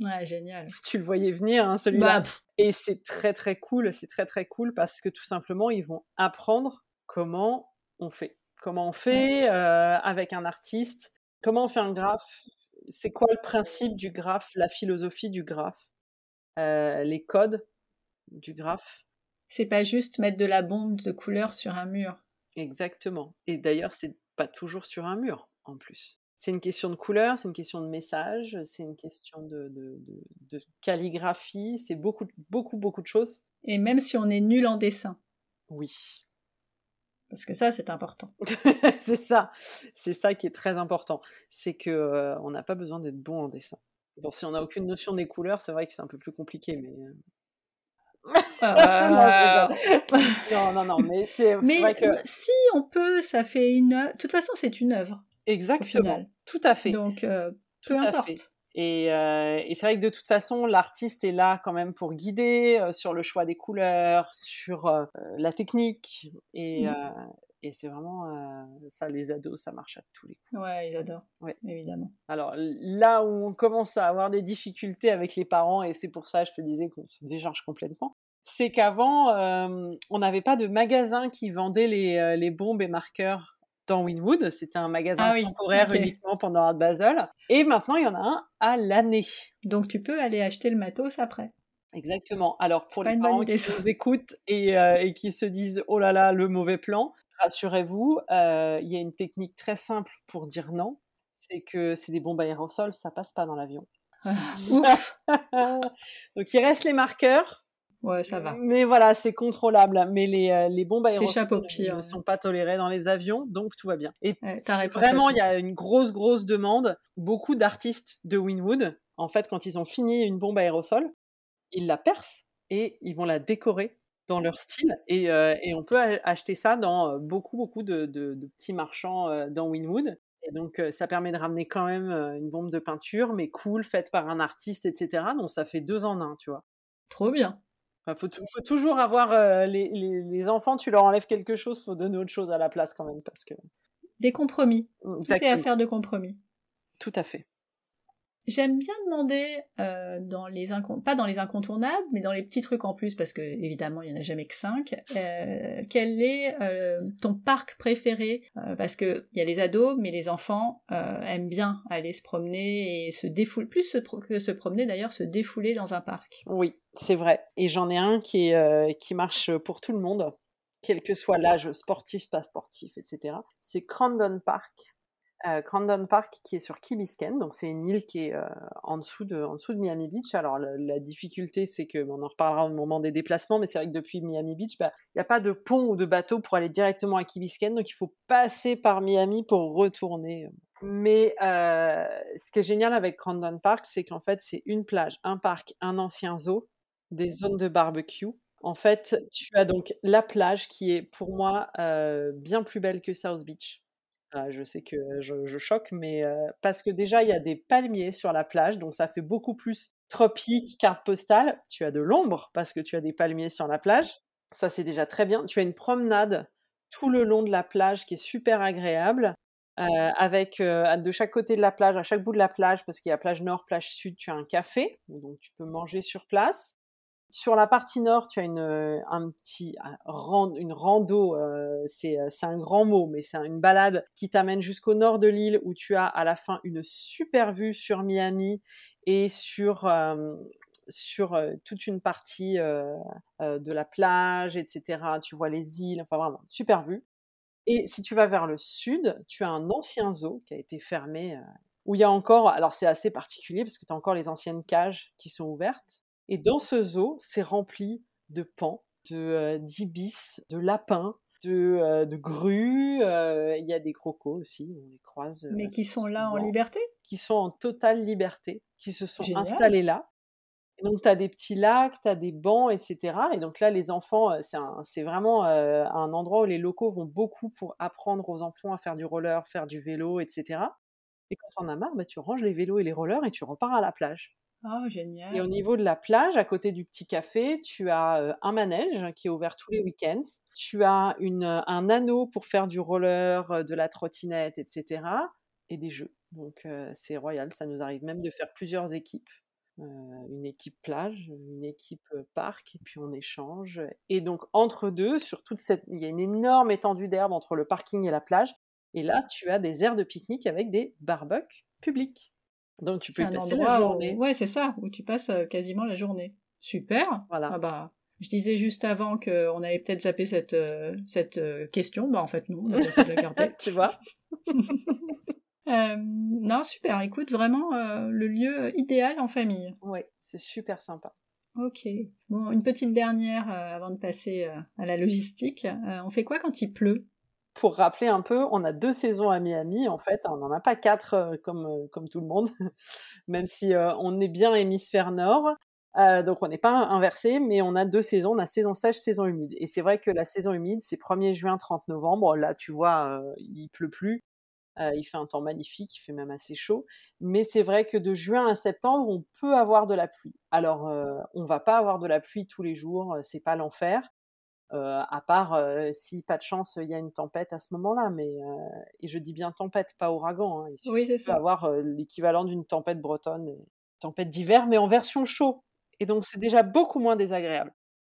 Ouais, génial. Tu le voyais venir, hein, celui-là. Bah, Et c'est très très cool, c'est très très cool parce que tout simplement, ils vont apprendre comment on fait. Comment on fait euh, avec un artiste, comment on fait un graphe, c'est quoi le principe du graphe, la philosophie du graphe, les codes du graphe? C'est pas juste mettre de la bombe de couleur sur un mur. Exactement. Et d'ailleurs, c'est pas toujours sur un mur, en plus. C'est une question de couleur, c'est une question de message, c'est une question de, de, calligraphie, c'est beaucoup, beaucoup, beaucoup de choses. Et même si on est nul en dessin. Oui. Parce que ça, c'est important. c'est ça. C'est ça qui est très important. C'est que euh, on n'a pas besoin d'être bon en dessin. Bon, si on n'a aucune notion des couleurs, c'est vrai que c'est un peu plus compliqué, mais euh, euh, non, non, non, mais c'est vrai que... si on peut, ça fait une. De toute façon, c'est une œuvre. Exactement. Tout à fait. Donc, euh, peu importe. Et, euh, et c'est vrai que de toute façon, l'artiste est là quand même pour guider sur le choix des couleurs, sur la technique. Et, mm. et c'est vraiment ça, les ados, ça marche à tous les coups. Ouais, ils adorent. Ouais. Évidemment. Alors là où on commence à avoir des difficultés avec les parents, et c'est pour ça, je te disais qu'on se décharge complètement, c'est qu'avant, on n'avait pas de magasin qui vendait les, les bombes et marqueurs dans Winwood. C'était un magasin ah temporaire uniquement pendant Art Basel. Et maintenant, il y en a un à l'année. Donc, tu peux aller acheter le matos après. Exactement. Alors, pour les parents qui nous écoutent et, et, qui se disent « Oh là là, le mauvais plan », rassurez-vous, il y a une technique très simple pour dire non. c'est que c'est des bombes aérosols, ça passe pas dans l'avion. Ah, ouf Donc il reste les marqueurs. Ouais, ça va. Mais voilà, c'est contrôlable. Mais les, euh, les bombes aérosols pire, ne ouais. sont pas tolérées dans les avions, donc tout va bien. Et Ouais, si vraiment, il y a une grosse, grosse demande. Beaucoup d'artistes de Winwood, en fait, quand ils ont fini une bombe aérosol, ils la percent et ils vont la décorer dans leur style. Et, euh, et on peut a- acheter ça dans euh, beaucoup, beaucoup de, de- de petits marchands dans Winwood. Et donc, ça permet de ramener quand même une bombe de peinture, mais cool, faite par un artiste, etc. Donc, ça fait deux en un, tu vois. Trop bien. Il faut, tou- faut toujours avoir euh, les, les- les enfants, tu leur enlèves quelque chose, faut donner autre chose à la place quand même, parce que... Des compromis. Tout est affaire de compromis. Tout à fait. J'aime bien demander, euh, dans les pas dans les incontournables, mais dans les petits trucs en plus, parce que évidemment il n'y en a jamais que cinq, euh, quel est euh, ton parc préféré? Parce que il y a les ados, mais les enfants aiment bien aller se promener et se défouler, plus se que se promener d'ailleurs, se défouler dans un parc. Oui, c'est vrai. Et j'en ai un qui marche pour tout le monde, quel que soit l'âge sportif, pas sportif, etc. C'est Crandon Park. Euh, Crandon Park qui est sur Key Biscayne, donc c'est une île qui est euh, en, dessous de, Miami Beach. Alors la, la difficulté, c'est que, on en reparlera au moment des déplacements, mais c'est vrai que depuis Miami Beach, bah, il n'y a pas de pont ou de bateau pour aller directement à Key Biscayne, donc il faut passer par Miami pour retourner. Mais euh, ce qui est génial avec Crandon Park, c'est qu'en fait c'est une plage, un parc, un ancien zoo, des zones de barbecue. En fait, tu as donc la plage qui est pour moi euh, bien plus belle que South Beach. Ah, je sais que je, choque, mais parce que déjà, il y a des palmiers sur la plage, donc ça fait beaucoup plus tropique, carte postale. Tu as de l'ombre parce que tu as des palmiers sur la plage. Ça, c'est déjà très bien. Tu as une promenade tout le long de la plage qui est super agréable. avec de chaque côté de la plage, à chaque bout de la plage, parce qu'il y a plage nord, plage sud, tu as un café, donc tu peux manger sur place. Sur la partie nord, tu as une, euh, un petit, une rando, euh, c'est euh, c'est un grand mot, mais c'est une balade qui t'amène jusqu'au nord de l'île où tu as à la fin une super vue sur Miami et sur, sur toute une partie de la plage, etc. Tu vois les îles, enfin vraiment, super vue. Et si tu vas vers le sud, tu as un ancien zoo qui a été fermé, où il y a encore, alors c'est assez particulier parce que tu as encore les anciennes cages qui sont ouvertes. Et dans ce zoo, c'est rempli de pans, de euh, d'ibis, de lapins, de, euh, de grues. euh, Il y a des crocos aussi, on les croise. euh, Mais qui sont là en liberté? Qui sont en totale liberté, qui se sont Génial. installés là. Et donc, tu as des petits lacs, tu as des bancs, etc. Et donc là, les enfants, c'est vraiment un endroit où les locaux vont beaucoup pour apprendre aux enfants à faire du roller, faire du vélo, etc. Et quand t'en as marre, bah, tu ranges les vélos et les rollers et tu repars à la plage. Oh, génial. Et au niveau de la plage, à côté du petit café, tu as euh, un manège qui est ouvert tous les week-ends. Tu as une, euh, un anneau pour faire du roller, euh, de la trottinette, etc. Et des jeux. Donc euh, c'est royal. Ça nous arrive même de faire plusieurs équipes. Euh, une équipe plage, une équipe parc, et puis on échange. Et donc entre deux, sur toute cette, il y a une énorme étendue d'herbe entre le parking et la plage. Et là, tu as des aires de pique-nique avec des barbecues publics. Donc tu peux y passer la où- journée. Ouais, c'est ça, où tu passes euh, quasiment la journée. Super. Voilà. Ah bah, je disais juste avant qu'on allait peut-être zapper cette, euh, cette euh, question. Bah en fait, non, on a fait de la garder. tu vois Euh, non, super. Écoute, vraiment euh, le lieu idéal en famille. Oui, c'est super sympa. Ok. Bon, une petite dernière euh, avant de passer à la logistique. On fait quoi quand il pleut? Pour rappeler un peu, on a deux saisons à Miami, en fait, on n'en a pas quatre euh, comme, euh, comme tout le monde, même si euh, on est bien hémisphère nord. Euh, donc on n'est pas inversé, mais on a deux saisons, on a saison sèche, saison humide. Et c'est vrai que la saison humide, c'est 1er juin, 30 novembre. Là, tu vois, euh, il pleut plus. Il fait un temps magnifique, il fait même assez chaud. Mais c'est vrai que de juin à septembre, on peut avoir de la pluie. Alors, on va pas avoir de la pluie tous les jours, c'est pas l'enfer. Euh, à part euh, si pas de chance, il y a une tempête à ce moment-là. Mais euh, et je dis bien tempête, pas ouragan. Hein. Il Oui, c'est ça. avoir l'équivalent d'une tempête bretonne, et- tempête d'hiver, mais en version chaud. Et donc c'est déjà beaucoup moins désagréable.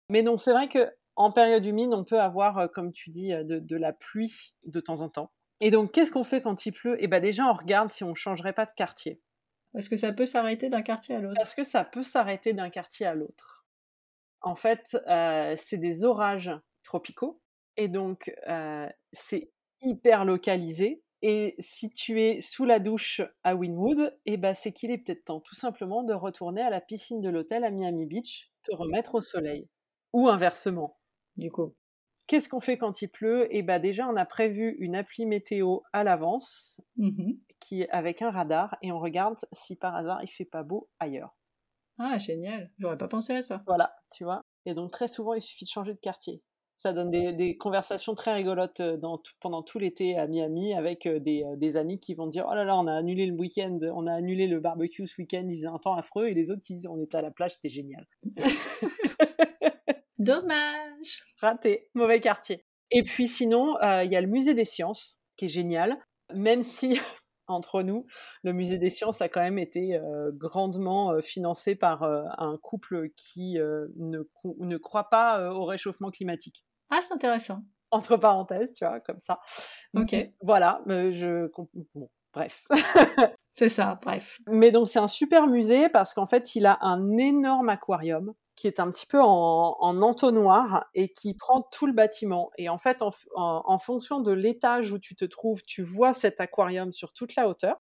Mais non, c'est vrai que en période humide, on peut avoir, comme tu dis, de, de la pluie de temps en temps. Et donc, qu'est-ce qu'on fait quand il pleut? Eh ben déjà, on regarde si on changerait pas de quartier, Parce que ça peut s'arrêter d'un quartier à l'autre. parce que ça peut s'arrêter d'un quartier à l'autre. En fait, euh, c'est des orages tropicaux, et donc euh, c'est hyper localisé. Et si tu es sous la douche à Winwood, eh ben c'est qu'il est peut-être temps tout simplement de retourner à la piscine de l'hôtel à Miami Beach, te remettre au soleil. Ou inversement. Du coup. Qu'est-ce qu'on fait quand il pleut? Eh ben déjà, on a prévu une appli météo à l'avance, Mhm. qui avec un radar, et on regarde si par hasard il fait pas beau ailleurs. Ah, génial. J'aurais pas pensé à ça. Voilà, tu vois. Et donc très souvent, il suffit de changer de quartier. Ça donne des, des conversations très rigolotes euh, dans tout- pendant tout l'été à Miami avec euh, des, euh, des amis qui vont dire Oh là là, on a annulé le week-end, on a annulé le barbecue ce week-end, il faisait un temps affreux, et les autres qui disent On était à la plage, c'était génial. Dommage. Raté, mauvais quartier. Et puis sinon, euh, il y a le musée des sciences, qui est génial, même si, entre nous, le musée des sciences a quand même été euh, grandement euh, financé par euh, un couple qui ne, ne croit pas au réchauffement climatique. Ah, c'est intéressant. Entre parenthèses, tu vois, comme ça. Ok. Voilà, je... Bon, bref. C'est ça, bref. Mais donc c'est un super musée parce qu'en fait il a un énorme aquarium qui est un petit peu en, en entonnoir et qui prend tout le bâtiment. Et en fait en, f- en- en fonction de l'étage où tu te trouves, tu vois cet aquarium sur toute la hauteur.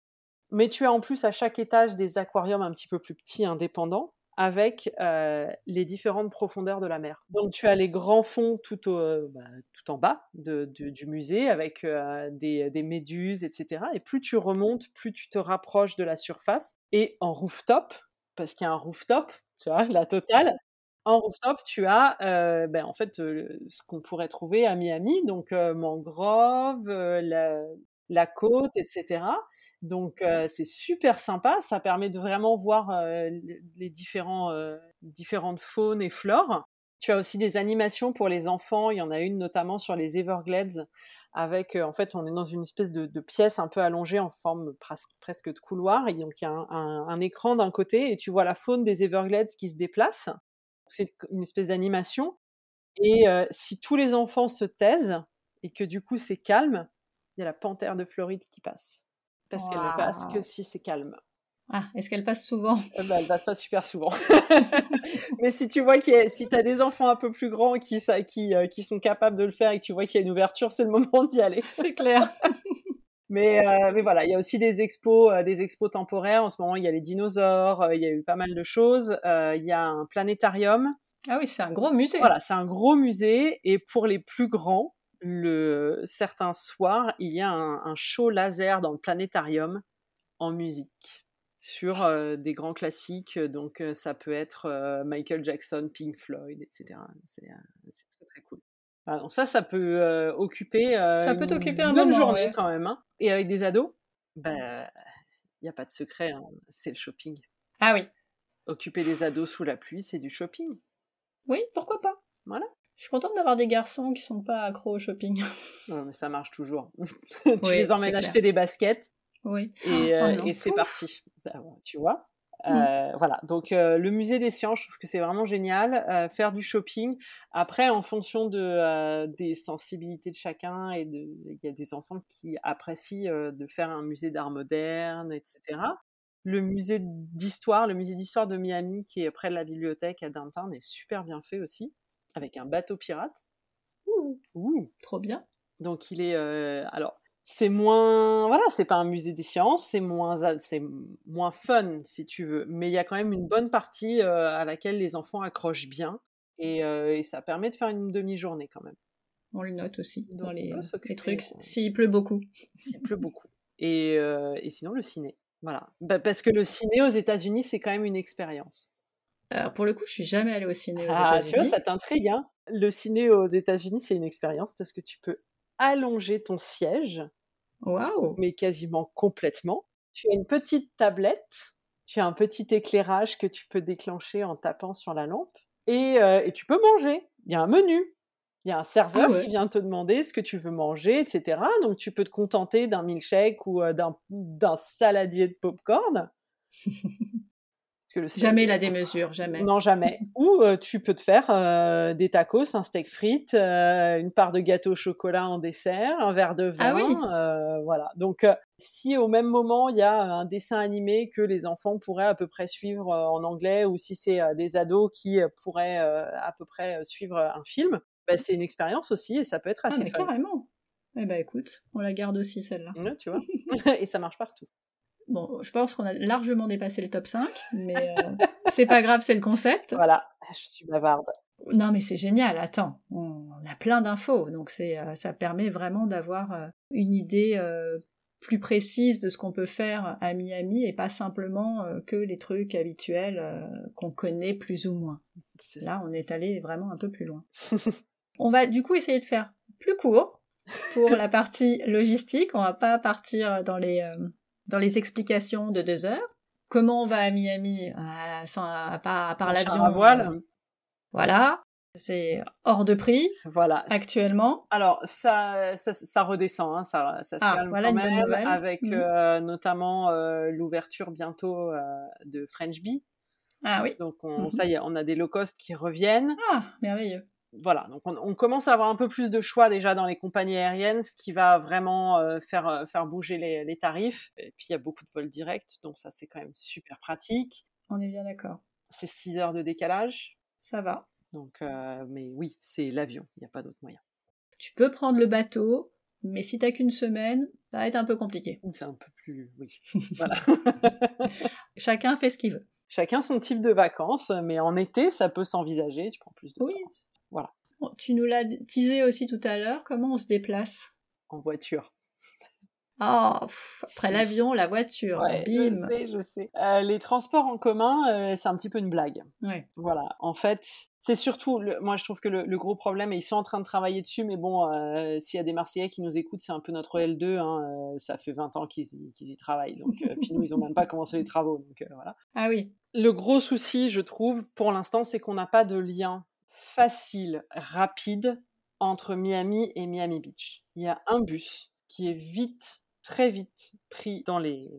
Mais tu as en plus à chaque étage des aquariums un petit peu plus petits, indépendants, avec euh, les différentes profondeurs de la mer. Donc tu as les grands fonds tout, au, bah, tout en bas de- de- du musée, avec euh, des, des méduses, etc. Et plus tu remontes, plus tu te rapproches de la surface. Et en rooftop, parce qu'il y a un rooftop, tu vois, la totale, en rooftop, tu as euh, ben, en fait euh, ce qu'on pourrait trouver à Miami, donc euh, mangrove, la, la côte, etc. Donc c'est super sympa, ça permet de vraiment voir les différents, différentes faunes et flores. Tu as aussi des animations pour les enfants, il y en a une notamment sur les Everglades, avec, euh, en fait, on est dans une espèce de, de pièce un peu allongée en forme pres- presque de couloir, et donc il y a un, un- un écran d'un côté, et tu vois la faune des Everglades qui se déplace. C'est une espèce d'animation. Et euh, si tous les enfants se taisent, et que du coup c'est calme, il y a la panthère de Floride qui passe. Parce qu'elle ne passe que si c'est calme. Ah, est-ce qu'elle passe souvent? Euh, bah, elle passe pas super souvent. Mais si tu vois qu'il y a, si t'as des enfants un peu plus grands qui, ça, qui, euh, qui sont capables de le faire et que tu vois qu'il y a une ouverture, c'est le moment d'y aller. C'est clair. Mais, euh, mais voilà, il y a aussi des expos, euh, des expos temporaires. En ce moment, il y a les dinosaures, euh, il y a eu pas mal de choses. Il y a un planétarium. Ah oui, c'est un gros musée. Voilà, c'est un gros musée. Et pour les plus grands, le, certains soirs, il y a un, un show laser dans le planétarium en musique sur euh, des grands classiques. Donc, euh, ça peut être euh, Michael Jackson, Pink Floyd, etc. C'est très, très cool. Ça, ça peut occuper Ça peut une un bonne moment, journée ouais. quand même. hein. Et avec des ados, ben, il n'y a pas de secret, hein, c'est le shopping. Ah oui. Occuper des ados sous la pluie, c'est du shopping. Oui, pourquoi pas Voilà. Je suis contente d'avoir des garçons qui sont pas accros au shopping. Ouais, mais ça marche toujours. tu Oui, les emmènes acheter des baskets Oui. et, Oh euh, non. et c'est parti. Bah, tu vois Mm. Euh, Voilà, donc euh, le musée des sciences, je trouve que c'est vraiment génial. Euh, faire du shopping. Après, en fonction de, des sensibilités de chacun, et il y a des enfants qui apprécient de faire un musée d'art moderne, etc. Le musée d'histoire, le musée d'histoire de Miami, qui est près de la bibliothèque à Downtown, est super bien fait aussi, avec un bateau pirate. Ouh, Ouh. trop bien. Donc il est alors c'est moins voilà c'est pas un musée des sciences c'est moins c'est moins fun si tu veux mais il y a quand même une bonne partie euh, à laquelle les enfants accrochent bien et, euh, et ça permet de faire une demi-journée quand même On le note aussi dans les, trucs. S'il pleut beaucoup. il pleut beaucoup et, euh, et sinon le ciné voilà Bah, parce que le ciné aux États-Unis c'est quand même une expérience Alors pour le coup, je suis jamais allée au ciné aux ah tu vois États-Unis. ça t'intrigue hein le ciné aux États-Unis c'est une expérience parce que tu peux allonger ton siège mais quasiment complètement. Tu as une petite tablette, tu as un petit éclairage que tu peux déclencher en tapant sur la lampe, et, euh, et tu peux manger. Il y a un menu. Il y a un serveur Ah ouais. qui vient te demander ce que tu veux manger, etc. Donc tu peux te contenter d'un milkshake ou euh, d'un saladier de popcorn. Parce que le Jamais la démesure, jamais. non, jamais. Ou euh, tu peux te faire euh, des tacos, un steak frites, euh, une part de gâteau au chocolat en dessert, un verre de vin. Ah oui. euh, voilà. Donc, euh, si au même moment il y a un dessin animé que les enfants pourraient à peu près suivre euh, en anglais, ou si c'est euh, des ados qui euh, pourraient euh, à peu près euh, suivre un film, bah, c'est une expérience aussi et ça peut être Ah, assez mais fun. carrément. Eh Eh ben écoute, on la garde aussi celle-là. Ouais, tu vois. Et ça marche partout. Bon, je pense qu'on a largement dépassé le top 5, mais euh, c'est pas grave, c'est le concept. Voilà, je suis bavarde. Non, mais c'est génial, attends, on a plein d'infos, donc c'est, euh, ça permet vraiment d'avoir euh, une idée plus précise de ce qu'on peut faire à Miami et pas simplement que les trucs habituels qu'on connaît plus ou moins. Là, on est allé vraiment un peu plus loin. on va du coup essayer de faire plus court pour la partie logistique, on va pas partir dans les dans les explications de deux heures. Comment on va à Miami euh, sans, à, part, l'avion à voile. voilà, c'est hors de prix. Voilà. Actuellement. Alors ça, ça, redescend, hein, ça, ça se ah, calme quand même, avec mmh. euh, notamment euh, l'ouverture bientôt de French Bee. Ah oui. Donc on, mmh. ça y est, on a des low cost qui reviennent. Ah merveilleux voilà, donc on, commence à avoir un peu plus de choix déjà dans les compagnies aériennes, ce qui va vraiment euh, faire, euh, faire bouger les, tarifs. Et puis il y a beaucoup de vols directs, donc ça c'est quand même super pratique. On est bien d'accord. C'est 6 heures de décalage. Ça va. Donc, euh, mais oui, c'est l'avion, il n'y a pas d'autre moyen. Tu peux prendre le bateau, mais si t'as qu'une semaine, ça va être un peu compliqué. C'est un peu plus, oui. voilà. Chacun fait ce qu'il veut. Chacun son type de vacances, mais en été, ça peut s'envisager. Tu prends plus de oui. temps. Voilà. tu nous l'as teasé aussi tout à l'heure, comment on se déplace? En voiture. Oh, après l'avion, la voiture, bim. Je sais, je sais. Euh, les transports en commun, euh, c'est un petit peu une blague. Ouais. Voilà. En fait, c'est surtout, moi je trouve que le, gros problème, et ils sont en train de travailler dessus, mais bon, euh, s'il y a des Marseillais qui nous écoutent, c'est un peu notre L2. Hein, ça fait 20 ans qu'ils y travaillent. Donc, puis nous, ils n'ont même pas commencé les travaux. Donc voilà. Ah oui. Le gros souci, je trouve, pour l'instant, c'est qu'on n'a pas de lien facile, rapide entre Miami et Miami Beach. Il y a un bus qui est vite, très vite pris dans les,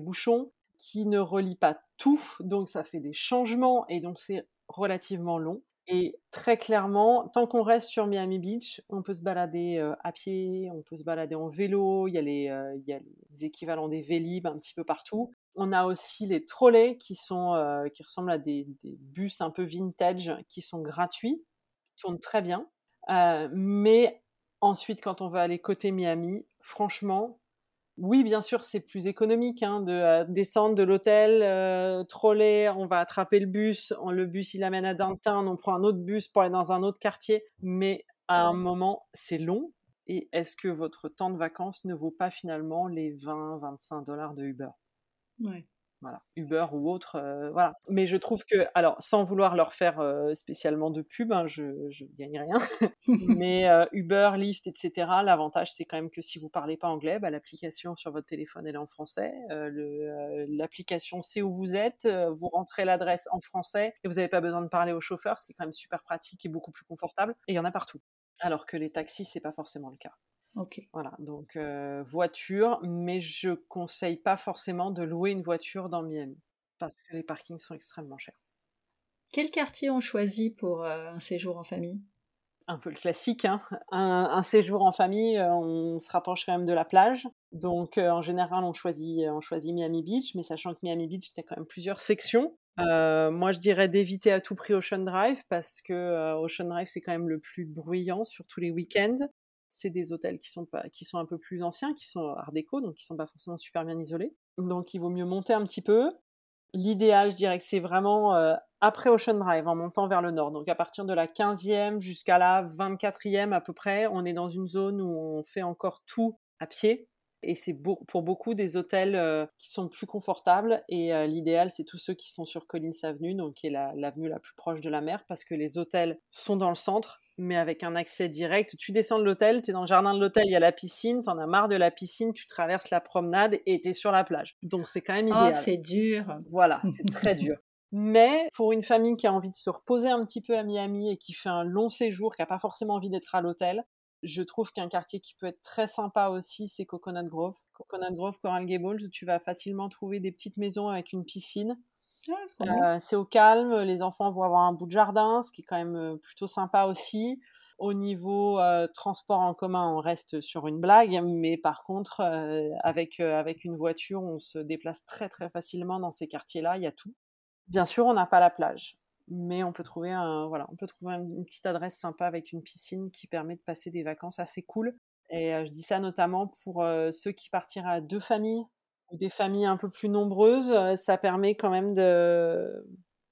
bouchons, qui ne relie pas tout, donc ça fait des changements et donc c'est relativement long. Et très clairement, tant qu'on reste sur Miami Beach, on peut se balader euh, à pied, on peut se balader en vélo, il y a les, euh, il y a les équivalents des Vélib un petit peu partout. On a aussi les trolleys qui, sont, euh, qui ressemblent à des, bus un peu vintage qui sont gratuits, qui tournent très bien. Euh, mais ensuite, quand on va aller côté Miami, franchement, oui, bien sûr, c'est plus économique hein, de euh, descendre de l'hôtel, troller, on va attraper le bus, le bus il amène à Downtown, on prend un autre bus pour aller dans un autre quartier. Mais à un moment, c'est long. Et est-ce que votre temps de vacances ne vaut pas finalement les 20-25 dollars de Uber? Voilà, Uber ou autre, euh, voilà. Mais je trouve que, alors, sans vouloir leur faire euh, spécialement de pub, hein, je, je gagne rien. mais euh, Uber, Lyft, etc. L'avantage, c'est quand même que si vous parlez pas anglais, bah, l'application sur votre téléphone elle est en français. l'application sait où vous êtes, vous rentrez l'adresse en français et vous n'avez pas besoin de parler au chauffeur, ce qui est quand même super pratique et beaucoup plus confortable. Et il y en a partout. Alors que les taxis, c'est pas forcément le cas. Voilà, donc euh, voiture, mais je conseille pas forcément de louer une voiture dans Miami parce que les parkings sont extrêmement chers. Quel quartier on choisit pour euh, un séjour en famille? Un peu le classique. Hein. Un, séjour en famille, euh, on se rapproche quand même de la plage. Donc en général, on choisit, on choisit Miami Beach, mais sachant que Miami Beach, il y a quand même plusieurs sections. moi, je dirais d'éviter à tout prix Ocean Drive parce que Ocean Drive, c'est quand même le plus bruyant, surtout les week-ends c'est des hôtels qui sont, qui sont un peu plus anciens, qui sont art déco, donc qui sont pas forcément super bien isolés. Donc il vaut mieux monter un petit peu. L'idéal, je dirais que c'est vraiment euh, après Ocean Drive, en montant vers le nord. Donc à partir de la 15e jusqu'à la 24e à peu près, on est dans une zone où on fait encore tout à pied. Et c'est pour beaucoup des hôtels euh, qui sont plus confortables. Et euh, l'idéal, c'est tous ceux qui sont sur Collins Avenue, donc qui est l'avenue la plus proche de la mer, parce que les hôtels sont dans le centre mais avec un accès direct. Tu descends de l'hôtel, tu es dans le jardin de l'hôtel, il y a la piscine, tu en as marre de la piscine, tu traverses la promenade et tu es sur la plage. Donc c'est quand même oh, idéal. Oh, c'est dur. Voilà, c'est très dur. Mais pour une famille qui a envie de se reposer un petit peu à Miami et qui fait un long séjour, qui n'a pas forcément envie d'être à l'hôtel, je trouve qu'un quartier qui peut être très sympa aussi, c'est Coconut Grove. Coconut Grove, Coral Gables, où tu vas facilement trouver des petites maisons avec une piscine euh, c'est au calme, les enfants vont avoir un bout de jardin, ce qui est quand même euh, plutôt sympa aussi. Au niveau euh, transport en commun, on reste sur une blague, mais par contre, avec, avec une voiture, on se déplace très très facilement dans ces quartiers-là, il y a tout. Bien sûr, on n'a pas la plage, mais on peut trouver, voilà, on peut trouver une petite adresse sympa avec une piscine qui permet de passer des vacances assez cool. Et je dis ça notamment pour ceux qui partiraient à deux familles des familles un peu plus nombreuses. ça permet quand même de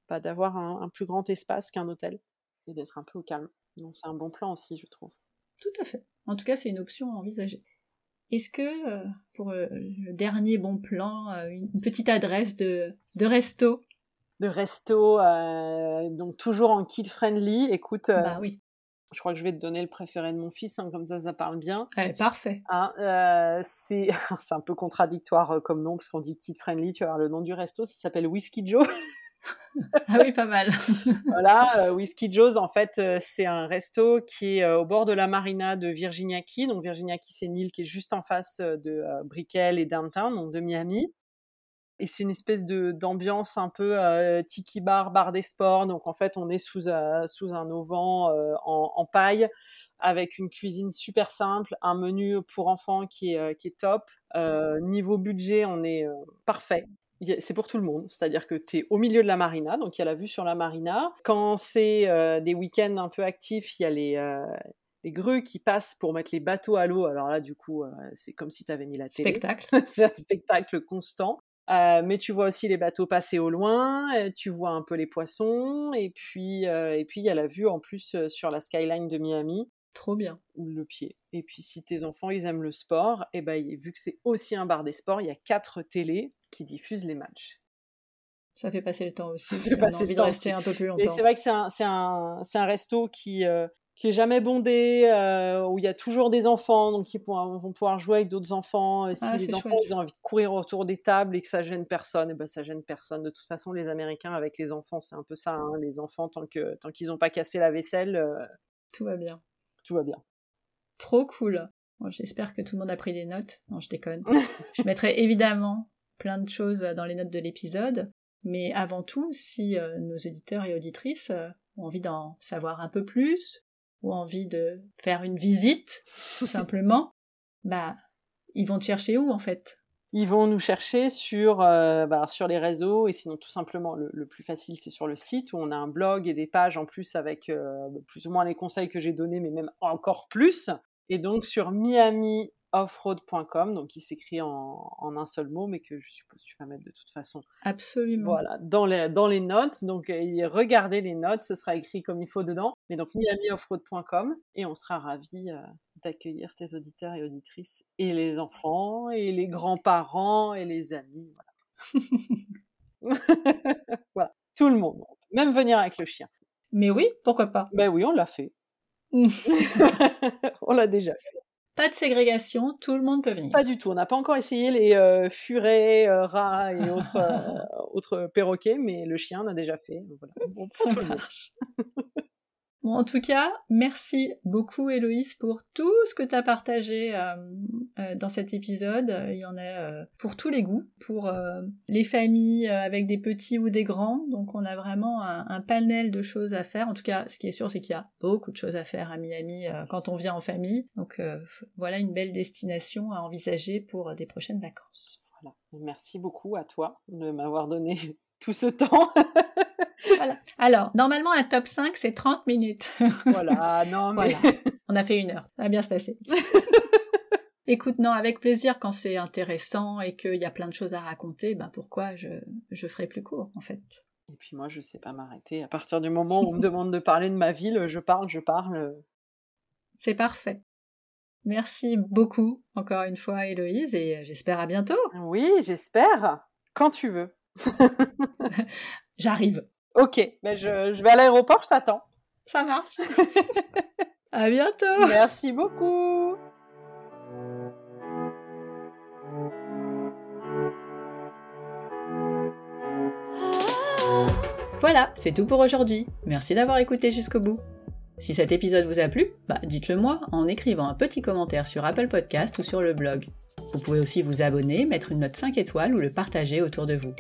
bah, d'avoir un, plus grand espace qu'un hôtel et d'être un peu au calme. Donc c'est un bon plan aussi, je trouve. Tout à fait. En tout cas, c'est une option à envisager. Est-ce que, pour le dernier bon plan, une petite adresse de, de resto? De resto, donc toujours en kid-friendly. Écoute, bah oui. Je crois que je vais te donner le préféré de mon fils, hein, comme ça, ça parle bien. parfait. Hein, euh, c'est un peu contradictoire euh, comme nom, parce qu'on dit kid friendly. Tu voir le nom du resto, ça s'appelle Whiskey Joe. ah oui, pas mal. voilà, euh, Whiskey Joe's, en fait, c'est un resto qui est au bord de la marina de Virginia Key. Donc, Virginia Key, c'est une île qui est juste en face de Brickell et Downtown, donc de Miami et c'est une espèce de d'ambiance un peu euh, tiki bar, bar des sports. Donc en fait, on est sous, euh, sous un auvent euh, en, paille avec une cuisine super simple, un menu pour enfants qui est, qui est top. niveau budget, on est parfait. C'est pour tout le monde, c'est-à-dire que tu es au milieu de la marina, donc il y a la vue sur la marina. Quand c'est des week-ends un peu actifs, il y a les, les grues qui passent pour mettre les bateaux à l'eau. Alors là, du coup, c'est comme si tu avais mis la télé. Spectacle. c'est un spectacle constant. Euh, mais tu vois aussi les bateaux passer au loin, tu vois un peu les poissons, et puis euh, et puis il y a la vue en plus euh, sur la skyline de Miami. Trop bien. Le pied. Et puis si tes enfants ils aiment le sport, et eh ben vu que c'est aussi un bar des sports, il y a quatre télés qui diffusent les matchs. Ça fait passer le temps aussi. Ça fait passer le temps de rester un peu plus longtemps. Et c'est vrai que c'est un, un, un, resto qui, qui est jamais bondé, euh, où il y a toujours des enfants, donc ils vont pouvoir jouer avec d'autres enfants. Et si ah, les enfants ont envie de courir autour des tables et que ça gêne personne, et ben ça gêne personne. De toute façon, les Américains avec les enfants, c'est un peu ça. Hein. Les enfants, tant que tant qu'ils n'ont pas cassé la vaisselle, euh, tout va bien. Tout va bien. Trop cool. J'espère que tout le monde a pris des notes. Non, je déconne. je mettrai évidemment plein de choses dans les notes de l'épisode. Mais avant tout, si euh, nos auditeurs et auditrices ont envie d'en savoir un peu plus, ou envie de faire une visite, tout simplement, bah, ils vont te chercher où en fait? Ils vont nous chercher sur, euh, bah, sur les réseaux et sinon tout simplement le, plus facile c'est sur le site où on a un blog et des pages en plus avec euh, plus ou moins les conseils que j'ai donnés mais même encore plus. Et donc sur Miami offroad.com, donc qui s'écrit en, un seul mot, mais que je suppose que tu vas mettre de toute façon. Absolument. Voilà, dans les, dans les notes. Donc, euh, regardez les notes, ce sera écrit comme il faut dedans. Mais donc, miamioffroad.com, et on sera ravis euh, d'accueillir tes auditeurs et auditrices, et les enfants, et les grands-parents, et les amis. Voilà. voilà, tout le monde. Même venir avec le chien. Mais oui, pourquoi pas Ben oui, on l'a fait. on l'a déjà fait. Pas de ségrégation, tout le monde peut venir. Pas du tout. On n'a pas encore essayé les euh, furets, euh, rats et autres, euh, autres perroquets, mais le chien a déjà fait. Voilà. Bon, Ça marche. Bon, en tout cas, merci beaucoup Héloïse pour tout ce que tu as partagé euh, euh, dans cet épisode. Il y en a euh, pour tous les goûts, pour les familles avec des petits ou des grands. Donc on a vraiment un, panel de choses à faire. En tout cas, ce qui est sûr, c'est qu'il y a beaucoup de choses à faire à Miami quand on vient en famille. Donc voilà une belle destination à envisager pour des prochaines vacances. Voilà. Merci beaucoup à toi de m'avoir donné tout ce temps. voilà. Alors, normalement, un top 5, c'est 30 minutes. voilà, non, mais. On a fait une heure. Ça va bien se passer. Écoute, non, avec plaisir quand c'est intéressant et qu'il y a plein de choses à raconter, ben pourquoi je, je ferai plus court, en fait. Et puis moi, je sais pas m'arrêter. À partir du moment où on me demande de parler de ma ville, je parle, je parle. C'est parfait. Merci beaucoup, encore une fois, Héloïse, et j'espère à bientôt. Oui, j'espère. Quand tu veux. J'arrive. Ok, mais je, je vais à l'aéroport, je t'attends. Ça marche. à bientôt. Merci beaucoup. Voilà, c'est tout pour aujourd'hui. Merci d'avoir écouté jusqu'au bout. Si cet épisode vous a plu, bah dites-le moi en écrivant un petit commentaire sur Apple Podcast ou sur le blog. Vous pouvez aussi vous abonner, mettre une note 5 étoiles ou le partager autour de vous.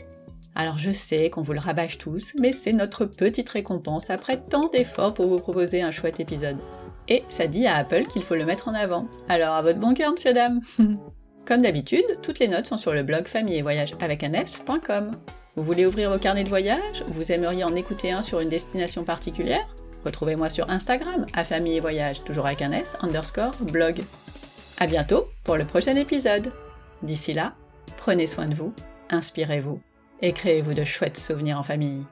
Alors je sais qu'on vous le rabâche tous, mais c'est notre petite récompense après tant d'efforts pour vous proposer un chouette épisode. Et ça dit à Apple qu'il faut le mettre en avant. Alors à votre bon cœur, monsieur dame Comme d'habitude, toutes les notes sont sur le blog famille et voyage avec un s.com. Vous voulez ouvrir vos carnets de voyage? Vous aimeriez en écouter un sur une destination particulière? Retrouvez-moi sur Instagram, à famille et voyage, toujours avec un s, underscore, blog. À bientôt pour le prochain épisode. D'ici là, prenez soin de vous, inspirez-vous et créez-vous de chouettes souvenirs en famille.